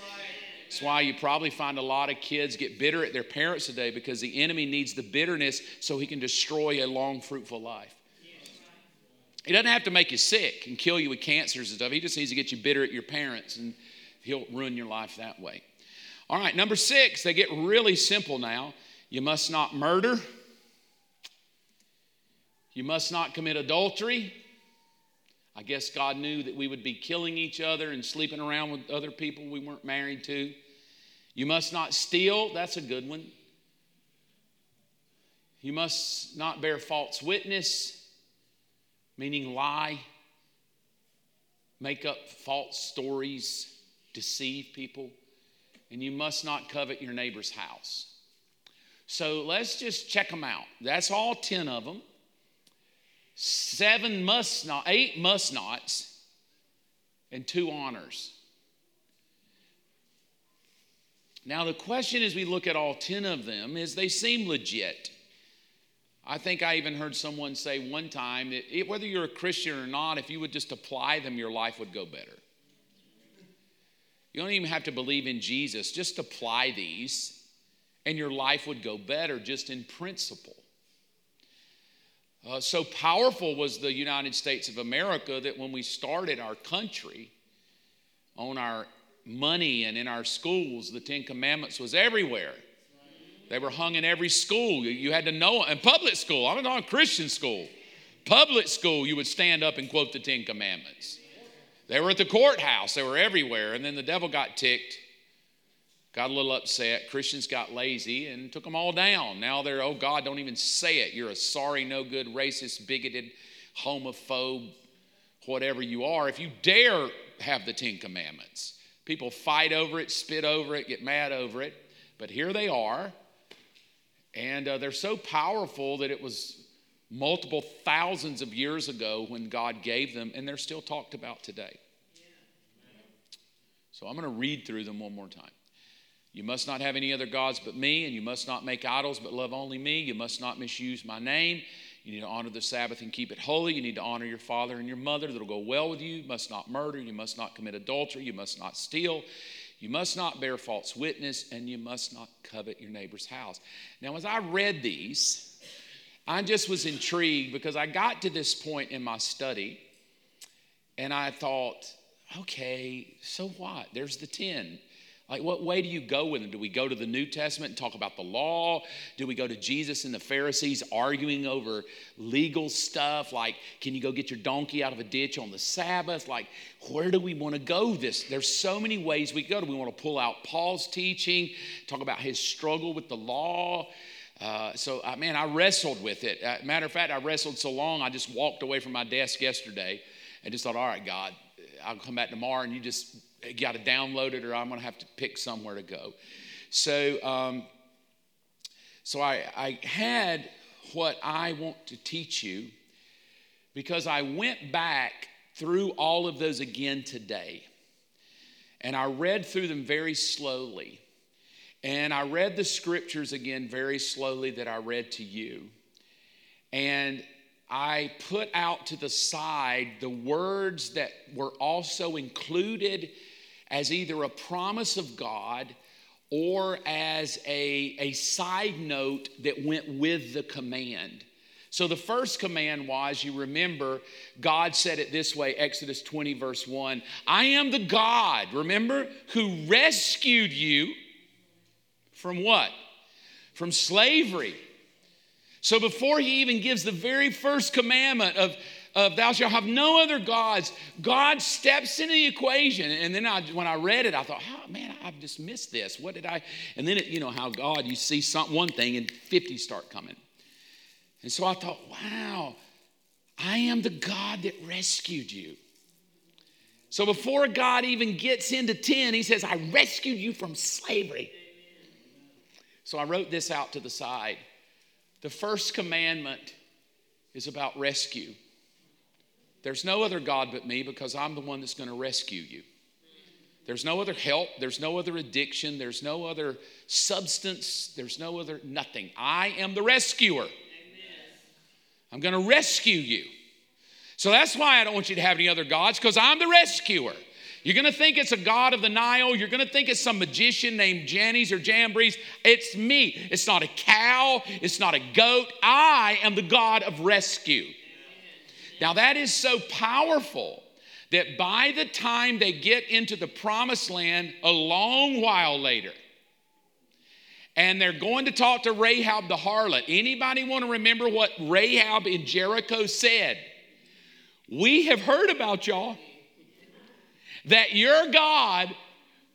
That's why you probably find a lot of kids get bitter at their parents today because the enemy needs the bitterness so he can destroy a long, fruitful life. He doesn't have to make you sick and kill you with cancers and stuff. He just needs to get you bitter at your parents and he'll ruin your life that way. All right, number six, they get really simple now. You must not murder. You must not commit adultery. I guess God knew that we would be killing each other and sleeping around with other people we weren't married to. You must not steal. That's a good one. You must not bear false witness, meaning lie, make up false stories, deceive people. and you must not covet your neighbor's house. So let's just check them out. That's all 10 of them. Seven must not, eight must nots, and two honors. Now, the question as we look at all 10 of them is they seem legit. I think I even heard someone say one time that it, whether you're a Christian or not, if you would just apply them, your life would go better. You don't even have to believe in Jesus, just apply these, and your life would go better just in principle. Uh, so powerful was the United States of America that when we started our country, on our money and in our schools, the Ten Commandments was everywhere. They were hung in every school. You had to know, and public school, I'm not a Christian school. Public school, you would stand up and quote the Ten Commandments. They were at the courthouse, they were everywhere. And then the devil got ticked, got a little upset. Christians got lazy and took them all down. Now they're, oh God, don't even say it. You're a sorry, no good, racist, bigoted, homophobe, whatever you are. If you dare have the Ten Commandments, people fight over it, spit over it, get mad over it. But here they are. And uh, they're so powerful that it was multiple thousands of years ago when God gave them, and they're still talked about today. So I'm going to read through them one more time. You must not have any other gods but me, and you must not make idols but love only me. You must not misuse my name. You need to honor the Sabbath and keep it holy. You need to honor your father and your mother. That'll go well with you. You must not murder. You must not commit adultery. You must not steal. You must not bear false witness, and you must not covet your neighbor's house. Now, as I read these, I just was intrigued because I got to this point in my study and I thought, okay, so what? There's the 10. Like, what way do you go with them? Do we go to the New Testament and talk about the law? Do we go to Jesus and the Pharisees arguing over legal stuff? Like, can you go get your donkey out of a ditch on the Sabbath? Like, where do we want to go this? There's so many ways we go. Do we want to pull out Paul's teaching, talk about his struggle with the law? Uh, so, uh, man, I wrestled with it. Uh, matter of fact, I wrestled so long, I just walked away from my desk yesterday and just thought, all right, God, I'll come back tomorrow and you just got to download it or I'm going to have to pick somewhere to go. So, um, so I, I had what I want to teach you because I went back through all of those again today. And I read through them very slowly. And I read the scriptures again very slowly that I read to you. And I put out to the side the words that were also included as either a promise of God or as a, a side note that went with the command. So the first command was, you remember, God said it this way Exodus 20, verse 1 I am the God, remember, who rescued you from what? From slavery. So before he even gives the very first commandment of, of thou shalt have no other gods, God steps into the equation. And then I, when I read it, I thought, oh, man, I've just missed this. What did I? And then, it, you know, how God, you see some, one thing and 50 start coming. And so I thought, wow, I am the God that rescued you. So before God even gets into 10, he says, I rescued you from slavery. So I wrote this out to the side. The first commandment is about rescue. There's no other God but me because I'm the one that's going to rescue you. There's no other help, there's no other addiction, there's no other substance, there's no other nothing. I am the rescuer. Amen. I'm going to rescue you. So that's why I don't want you to have any other gods because I'm the rescuer. You're going to think it's a god of the Nile. You're going to think it's some magician named Jannes or Jambres. It's me. It's not a cow. It's not a goat. I am the God of rescue. Now, that is so powerful that by the time they get into the promised land, a long while later, and they're going to talk to Rahab the harlot. Anybody want to remember what Rahab in Jericho said? We have heard about y'all that your God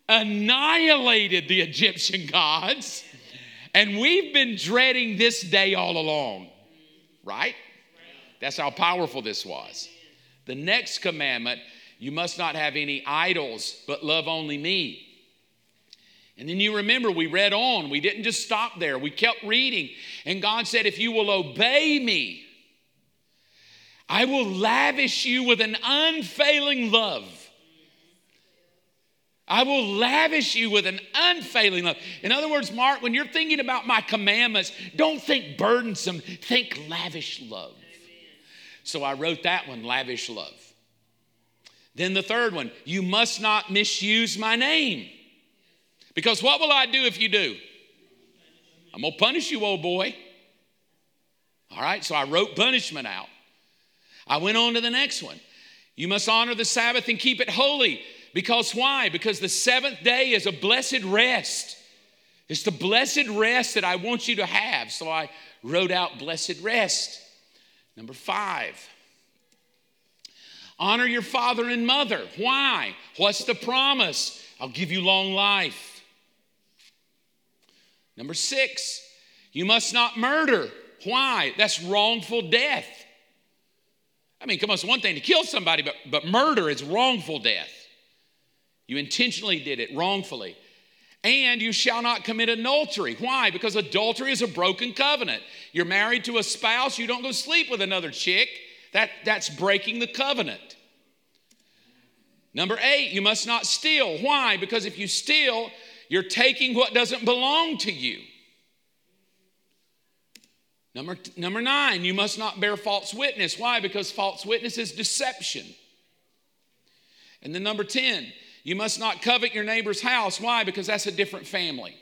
annihilated the Egyptian gods, and we've been dreading this day all along, right? That's how powerful this was. The next commandment you must not have any idols, but love only me. And then you remember we read on. We didn't just stop there. We kept reading. And God said, If you will obey me, I will lavish you with an unfailing love. I will lavish you with an unfailing love. In other words, Mark, when you're thinking about my commandments, don't think burdensome, think lavish love. So I wrote that one, lavish love. Then the third one, you must not misuse my name. Because what will I do if you do? I'm going to punish you, old boy. All right, so I wrote punishment out. I went on to the next one. You must honor the Sabbath and keep it holy. Because why? Because the seventh day is a blessed rest. It's the blessed rest that I want you to have. So I wrote out blessed rest. Number five, honor your father and mother. Why? What's the promise? I'll give you long life. Number six, you must not murder. Why? That's wrongful death. I mean, come on, it's one thing to kill somebody, but, but murder is wrongful death. You intentionally did it wrongfully. And you shall not commit adultery. Why? Because adultery is a broken covenant. You're married to a spouse, you don't go sleep with another chick. That, that's breaking the covenant. Number eight, you must not steal. Why? Because if you steal, you're taking what doesn't belong to you. Number, number nine, you must not bear false witness. Why? Because false witness is deception. And then number 10, you must not covet your neighbor's house. Why? Because that's a different family.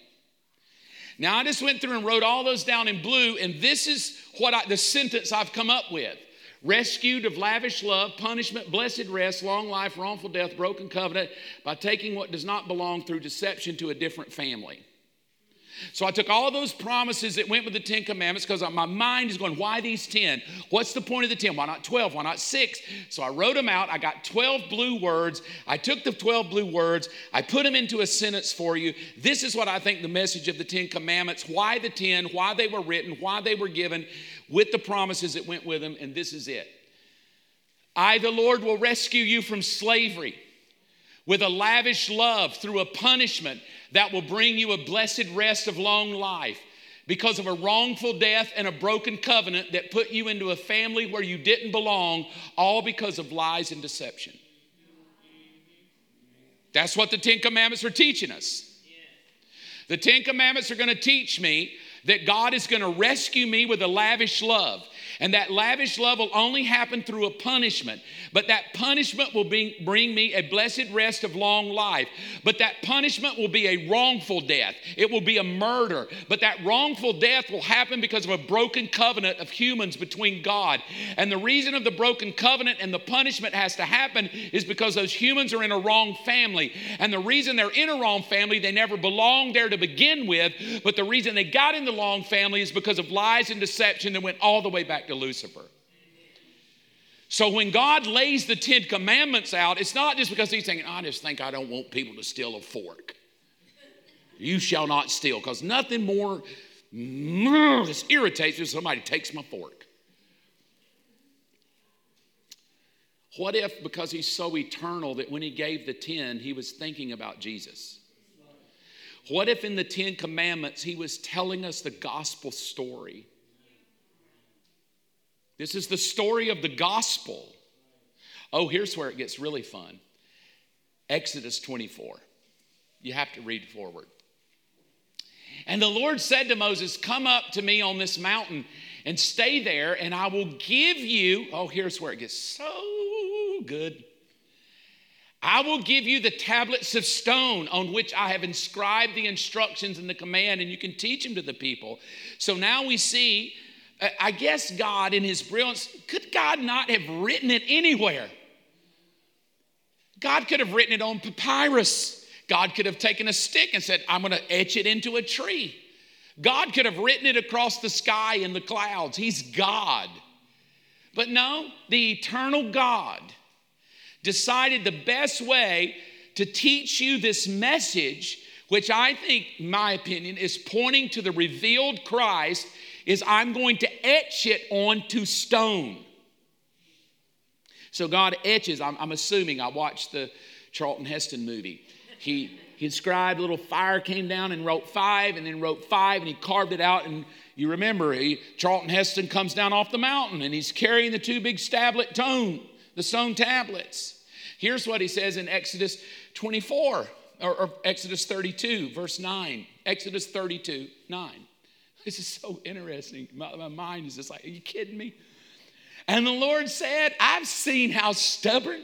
Now, I just went through and wrote all those down in blue, and this is what I, the sentence I've come up with rescued of lavish love, punishment, blessed rest, long life, wrongful death, broken covenant, by taking what does not belong through deception to a different family. So I took all those promises that went with the Ten Commandments because my mind is going, why these 10? What's the point of the 10? Why not 12? Why not 6? So I wrote them out. I got 12 blue words. I took the 12 blue words, I put them into a sentence for you. This is what I think the message of the Ten Commandments why the 10, why they were written, why they were given, with the promises that went with them. And this is it I, the Lord, will rescue you from slavery with a lavish love through a punishment that will bring you a blessed rest of long life because of a wrongful death and a broken covenant that put you into a family where you didn't belong, all because of lies and deception. That's what the Ten Commandments are teaching us. The Ten Commandments are going to teach me that God is going to rescue me with a lavish love. And that lavish love will only happen through a punishment. But that punishment will bring, bring me a blessed rest of long life. But that punishment will be a wrongful death. It will be a murder. But that wrongful death will happen because of a broken covenant of humans between God. And the reason of the broken covenant and the punishment has to happen is because those humans are in a wrong family. And the reason they're in a wrong family, they never belonged there to begin with. But the reason they got in the wrong family is because of lies and deception that went all the way back to Lucifer. So when God lays the Ten Commandments out, it's not just because He's saying, I just think I don't want people to steal a fork. You shall not steal, because nothing more mm, just irritates me somebody takes my fork. What if, because He's so eternal, that when He gave the ten, He was thinking about Jesus? What if in the Ten Commandments He was telling us the gospel story? This is the story of the gospel. Oh, here's where it gets really fun Exodus 24. You have to read forward. And the Lord said to Moses, Come up to me on this mountain and stay there, and I will give you. Oh, here's where it gets so good. I will give you the tablets of stone on which I have inscribed the instructions and the command, and you can teach them to the people. So now we see I guess God, in His brilliance, could God not have written it anywhere? God could have written it on papyrus. God could have taken a stick and said, I'm going to etch it into a tree. God could have written it across the sky in the clouds. He's God. But no, the eternal God decided the best way to teach you this message, which I think, my opinion, is pointing to the revealed Christ is I'm going to etch it onto stone. So God etches, I'm, I'm assuming I watched the Charlton Heston movie. he, he inscribed a little fire came down and wrote five and then wrote five and he carved it out and you remember he, charlton heston comes down off the mountain and he's carrying the two big stablet tone the stone tablets here's what he says in exodus 24 or, or exodus 32 verse 9 exodus 32 9 this is so interesting my, my mind is just like are you kidding me and the lord said i've seen how stubborn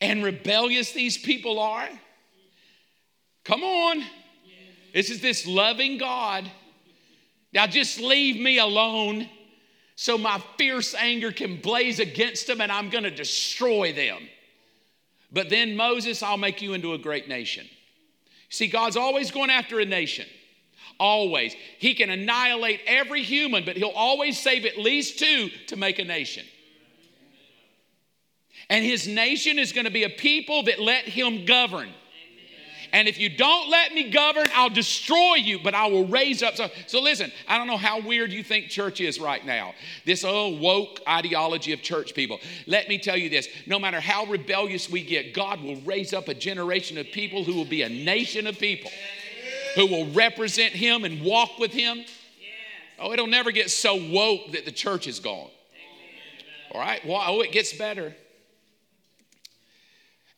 and rebellious these people are Come on. This is this loving God. Now just leave me alone so my fierce anger can blaze against them and I'm going to destroy them. But then, Moses, I'll make you into a great nation. See, God's always going after a nation. Always. He can annihilate every human, but He'll always save at least two to make a nation. And His nation is going to be a people that let Him govern. And if you don't let me govern, I'll destroy you, but I will raise up. So, so listen, I don't know how weird you think church is right now. This old woke ideology of church people. Let me tell you this no matter how rebellious we get, God will raise up a generation of people who will be a nation of people who will represent Him and walk with Him. Oh, it'll never get so woke that the church is gone. All right? Well, oh, it gets better.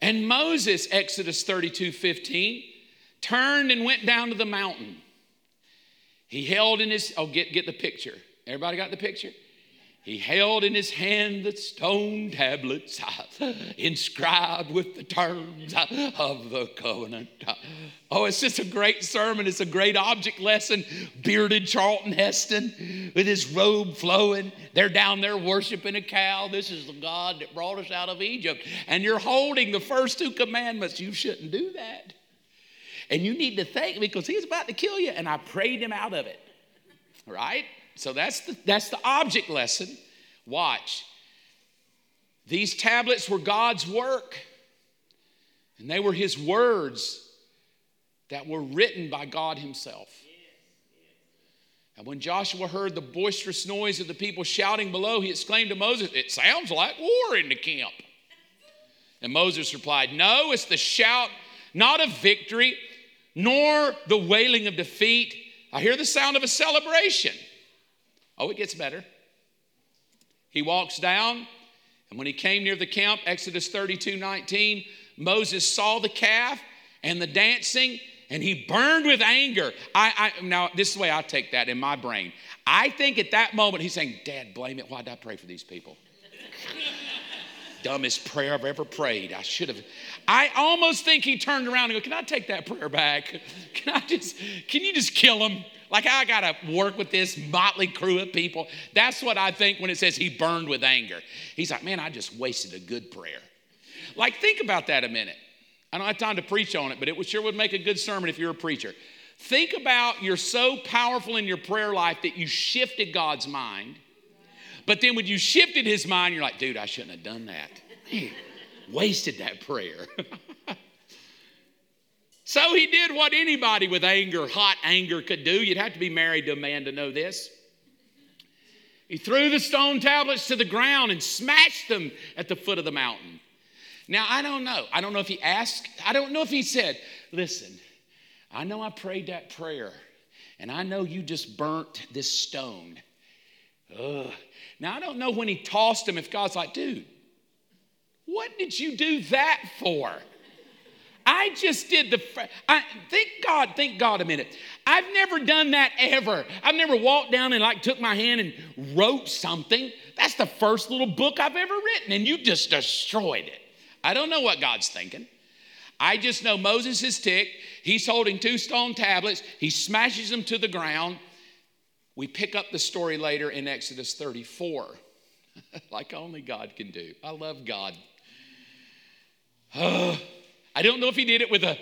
And Moses, Exodus 32 15, turned and went down to the mountain. He held in his, oh, get, get the picture. Everybody got the picture? He held in his hand the stone tablets uh, inscribed with the terms uh, of the covenant. Uh, oh, it's just a great sermon. It's a great object lesson. Bearded Charlton Heston with his robe flowing. They're down there worshiping a cow. This is the God that brought us out of Egypt. And you're holding the first two commandments. You shouldn't do that. And you need to thank me because he's about to kill you. And I prayed him out of it. Right? So that's the, that's the object lesson. Watch. These tablets were God's work, and they were His words that were written by God Himself. And when Joshua heard the boisterous noise of the people shouting below, he exclaimed to Moses, It sounds like war in the camp. And Moses replied, No, it's the shout not of victory, nor the wailing of defeat. I hear the sound of a celebration. Oh, it gets better. He walks down, and when he came near the camp, Exodus 32 19, Moses saw the calf and the dancing, and he burned with anger. I, I, now, this is the way I take that in my brain. I think at that moment he's saying, Dad, blame it. Why did I pray for these people? <laughs> Dumbest prayer I've ever prayed. I should have. I almost think he turned around and go, Can I take that prayer back? <laughs> Can I just, can you just kill him? Like, I got to work with this motley crew of people. That's what I think when it says he burned with anger. He's like, man, I just wasted a good prayer. Like, think about that a minute. I don't have time to preach on it, but it sure would make a good sermon if you're a preacher. Think about you're so powerful in your prayer life that you shifted God's mind. But then when you shifted his mind, you're like, dude, I shouldn't have done that. Man, wasted that prayer. <laughs> So he did what anybody with anger, hot anger, could do. You'd have to be married to a man to know this. He threw the stone tablets to the ground and smashed them at the foot of the mountain. Now, I don't know. I don't know if he asked, I don't know if he said, Listen, I know I prayed that prayer, and I know you just burnt this stone. Ugh. Now, I don't know when he tossed them if God's like, Dude, what did you do that for? I just did the, I, thank God, thank God a minute. I've never done that ever. I've never walked down and like took my hand and wrote something. That's the first little book I've ever written, and you just destroyed it. I don't know what God's thinking. I just know Moses is ticked. He's holding two stone tablets. He smashes them to the ground. We pick up the story later in Exodus 34, <laughs> like only God can do. I love God. <sighs> Oh. I don't know if he did it with a,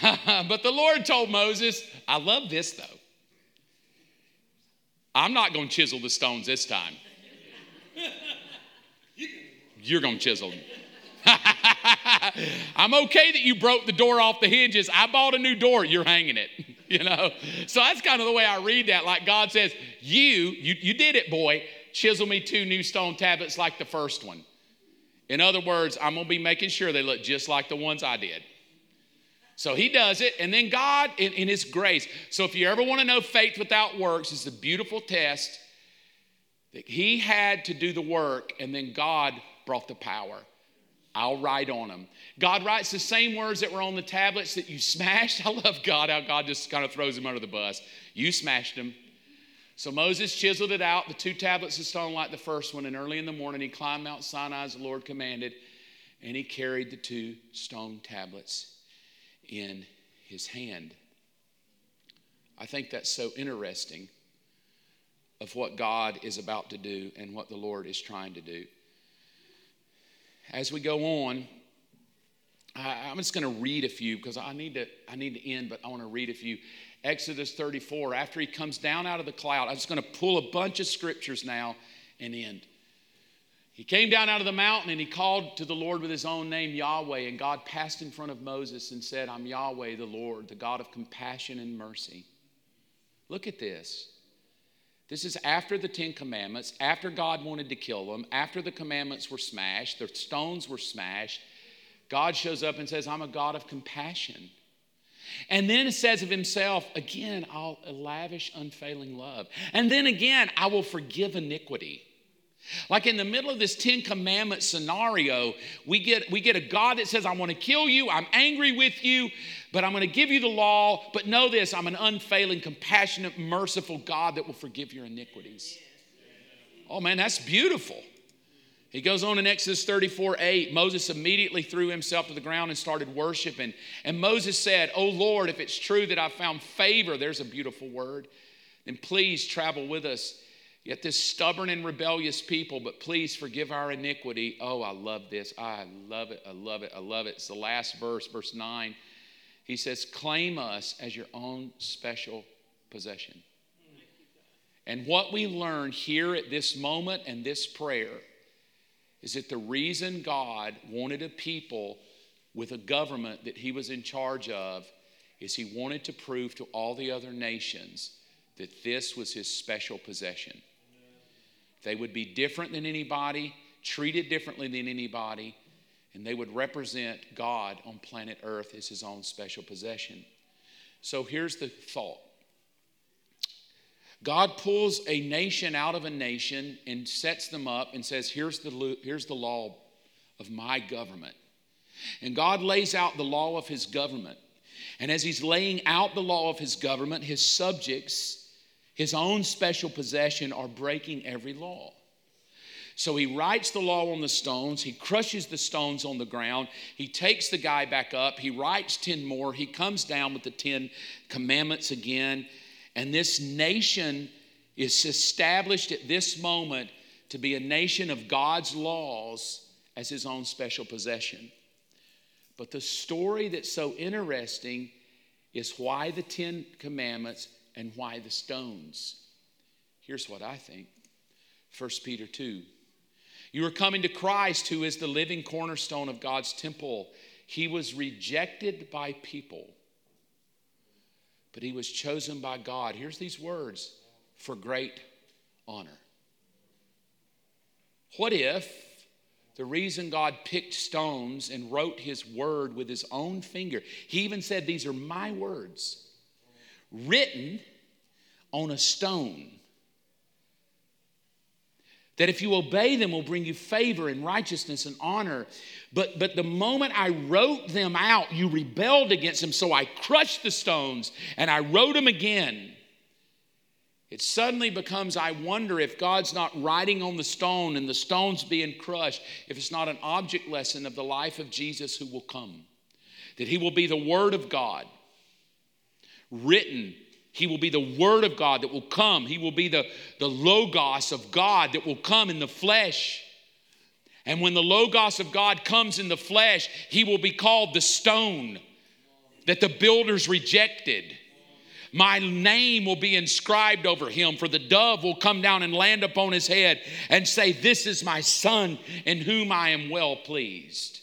<laughs> but the Lord told Moses, I love this though. I'm not going to chisel the stones this time. <laughs> You're going to chisel them. <laughs> I'm okay that you broke the door off the hinges. I bought a new door. You're hanging it, you know. So that's kind of the way I read that. Like God says, you, you, you did it, boy. Chisel me two new stone tablets like the first one. In other words, I'm going to be making sure they look just like the ones I did. So he does it, and then God, in, in his grace. So if you ever want to know faith without works, it's a beautiful test that he had to do the work, and then God brought the power. I'll write on them. God writes the same words that were on the tablets that you <laughs> smashed. I love God, how God just kind of throws them under the bus. You smashed them. So Moses chiseled it out, the two tablets of stone like the first one, and early in the morning he climbed Mount Sinai as the Lord commanded, and he carried the two stone tablets in his hand. I think that's so interesting of what God is about to do and what the Lord is trying to do. As we go on, I, am just going to read a few because I need to I need to end, but I want to read a few. Exodus 34. After he comes down out of the cloud, I'm just going to pull a bunch of scriptures now and end. He came down out of the mountain and he called to the Lord with his own name, Yahweh. And God passed in front of Moses and said, I'm Yahweh, the Lord, the God of compassion and mercy. Look at this. This is after the Ten Commandments, after God wanted to kill them, after the commandments were smashed, the stones were smashed. God shows up and says, I'm a God of compassion. And then it says of himself, again, I'll lavish unfailing love. And then again, I will forgive iniquity. Like in the middle of this Ten Commandment scenario, we get, we get a God that says, I want to kill you, I'm angry with you, but I'm going to give you the law. But know this I'm an unfailing, compassionate, merciful God that will forgive your iniquities. Oh man, that's beautiful. He goes on in Exodus 34 8. Moses immediately threw himself to the ground and started worshiping. And Moses said, Oh Lord, if it's true that I found favor, there's a beautiful word, then please travel with us Yet this stubborn and rebellious people, but please forgive our iniquity. Oh, I love this. I love it. I love it. I love it. It's the last verse, verse 9. He says, Claim us as your own special possession. And what we learn here at this moment and this prayer is that the reason God wanted a people with a government that he was in charge of is he wanted to prove to all the other nations that this was his special possession. They would be different than anybody, treated differently than anybody, and they would represent God on planet Earth as his own special possession. So here's the thought God pulls a nation out of a nation and sets them up and says, Here's the, here's the law of my government. And God lays out the law of his government. And as he's laying out the law of his government, his subjects his own special possession are breaking every law. So he writes the law on the stones. He crushes the stones on the ground. He takes the guy back up. He writes 10 more. He comes down with the 10 commandments again. And this nation is established at this moment to be a nation of God's laws as his own special possession. But the story that's so interesting is why the 10 commandments and why the stones? Here's what I think 1 Peter 2. You are coming to Christ, who is the living cornerstone of God's temple. He was rejected by people, but he was chosen by God. Here's these words for great honor. What if the reason God picked stones and wrote his word with his own finger, he even said, These are my words written on a stone. That if you obey them will bring you favor and righteousness and honor. But, but the moment I wrote them out, you rebelled against them. So I crushed the stones and I wrote them again. It suddenly becomes I wonder if God's not writing on the stone and the stone's being crushed, if it's not an object lesson of the life of Jesus who will come. That he will be the Word of God written. He will be the Word of God that will come. He will be the, the Logos of God that will come in the flesh. And when the Logos of God comes in the flesh, he will be called the stone that the builders rejected. My name will be inscribed over him, for the dove will come down and land upon his head and say, This is my son in whom I am well pleased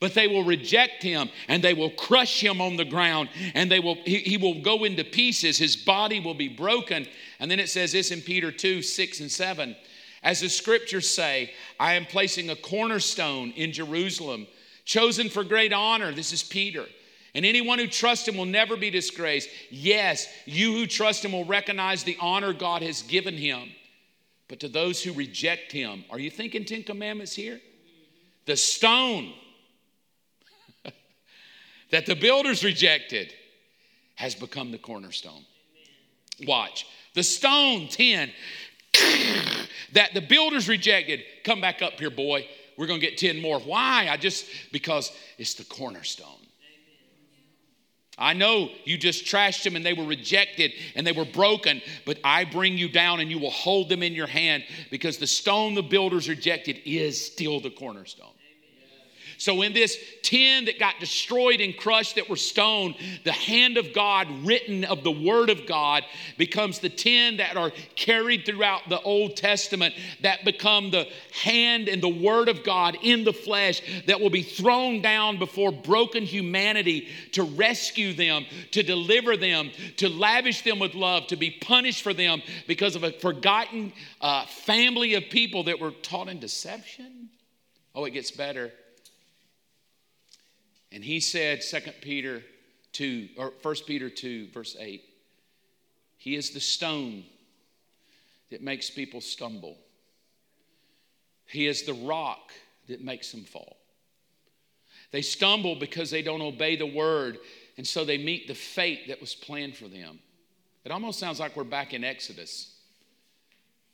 but they will reject him and they will crush him on the ground and they will he, he, will go into pieces his body will be broken and then it says this in peter 2 6 and 7 As the scriptures say, I am placing a cornerstone in Jerusalem, chosen for great honor. This is Peter. And anyone who trusts him will never be disgraced. Yes, you who trust him will recognize the honor God has given him. But to those who reject him, are you thinking Ten Commandments here? The stone that the builders rejected has become the cornerstone. Watch. The stone, 10, <clears throat> that the builders rejected. Come back up here, boy. We're going to get 10 more. Why? I just, because it's the cornerstone. I know you just trashed them and they were rejected and they were broken, but I bring you down and you will hold them in your hand because the stone the builders rejected is still the cornerstone. So, in this 10 that got destroyed and crushed that were stoned, the hand of God, written of the Word of God, becomes the 10 that are carried throughout the Old Testament that become the hand and the Word of God in the flesh that will be thrown down before broken humanity to rescue them, to deliver them, to lavish them with love, to be punished for them because of a forgotten uh, family of people that were taught in deception. Oh, it gets better. And he said, 2 Peter 2, or 1 Peter 2, verse 8, He is the stone that makes people stumble. He is the rock that makes them fall. They stumble because they don't obey the word, and so they meet the fate that was planned for them. It almost sounds like we're back in Exodus,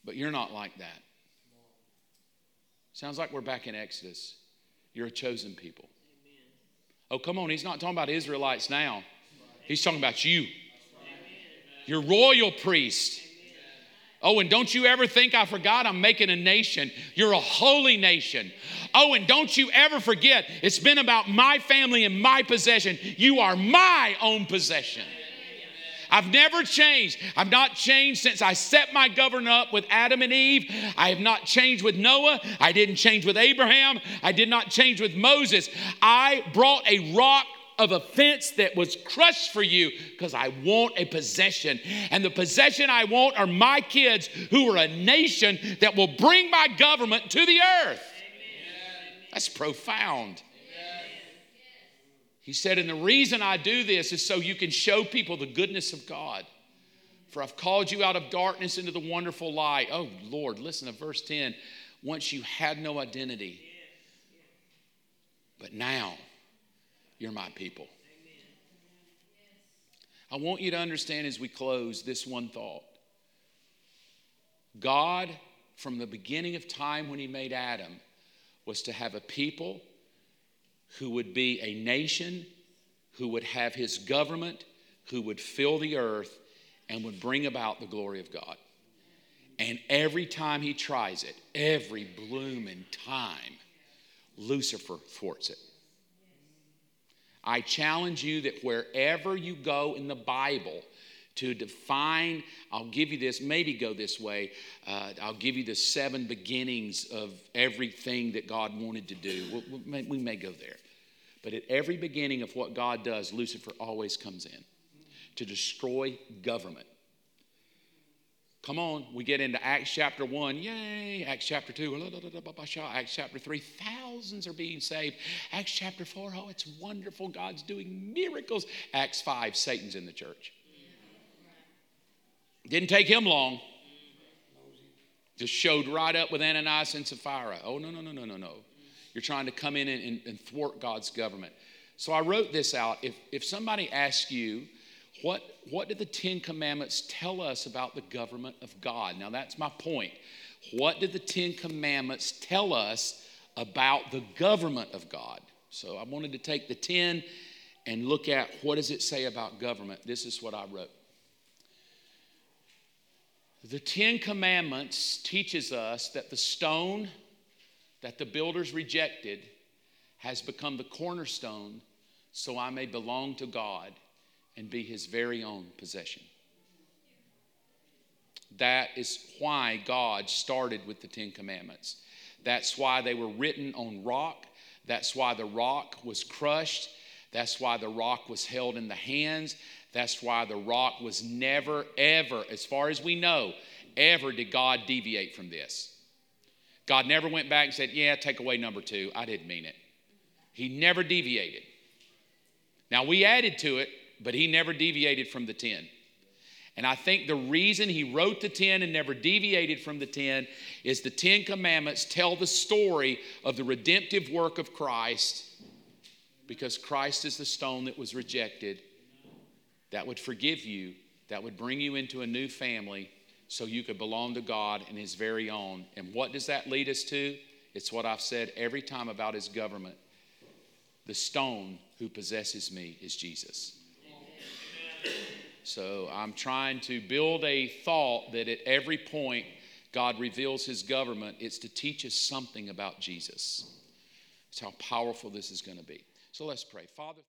but you're not like that. Sounds like we're back in Exodus. You're a chosen people. Oh, come on, he's not talking about Israelites now. He's talking about you. You're royal priest. Oh, and don't you ever think I forgot I'm making a nation. You're a holy nation. Oh, and don't you ever forget it's been about my family and my possession. You are my own possession. I've never changed. I've not changed since I set my government up with Adam and Eve. I have not changed with Noah. I didn't change with Abraham. I did not change with Moses. I brought a rock of offense that was crushed for you because I want a possession. And the possession I want are my kids who are a nation that will bring my government to the earth. That's profound. He said, And the reason I do this is so you can show people the goodness of God. For I've called you out of darkness into the wonderful light. Oh, Lord, listen to verse 10. Once you had no identity, but now you're my people. I want you to understand as we close this one thought God, from the beginning of time when He made Adam, was to have a people who would be a nation, who would have his government, who would fill the earth and would bring about the glory of God. And every time he tries it, every blooming time, Lucifer thwarts it. I challenge you that wherever you go in the Bible, to define, I'll give you this, maybe go this way. Uh, I'll give you the seven beginnings of everything that God wanted to do. we we, may, we may go there. But at every beginning of what God does, Lucifer always comes in to destroy government. Come on, we get into Acts chapter 1. Yay. Acts chapter 2. Acts chapter 3, thousands are being saved. Acts chapter 4. Oh, it's wonderful. God's doing miracles. Acts 5. Satan's in the church. Didn't take him long. Just showed right up with Ananias and Sapphira. Oh, no, no, no, no, no, no. You're trying to come in and, and, and thwart God's government. So I wrote this out. If, if somebody asks you, what, what did the Ten Commandments tell us about the government of God? Now, that's my point. What did the Ten Commandments tell us about the government of God? So I wanted to take the 10 and look at what does it say about government. This is what I wrote. The Ten Commandments teaches us that the stone that the builders rejected has become the cornerstone so I may belong to God and be his very own possession. That is why God started with the Ten Commandments. That's why they were written on rock. That's why the rock was crushed. That's why the rock was held in the hands. That's why the rock was never, ever, as far as we know, ever did God deviate from this. God never went back and said, Yeah, take away number two. I didn't mean it. He never deviated. Now, we added to it, but he never deviated from the 10. And I think the reason he wrote the 10 and never deviated from the 10 is the 10 commandments tell the story of the redemptive work of Christ because Christ is the stone that was rejected that would forgive you, that would bring you into a new family so you could belong to God and his very own. And what does that lead us to? It's what I've said every time about his government. The stone who possesses me is Jesus. So I'm trying to build a thought that at every point God reveals his government, it's to teach us something about Jesus. It's how powerful this is going to be. So let's pray. Father,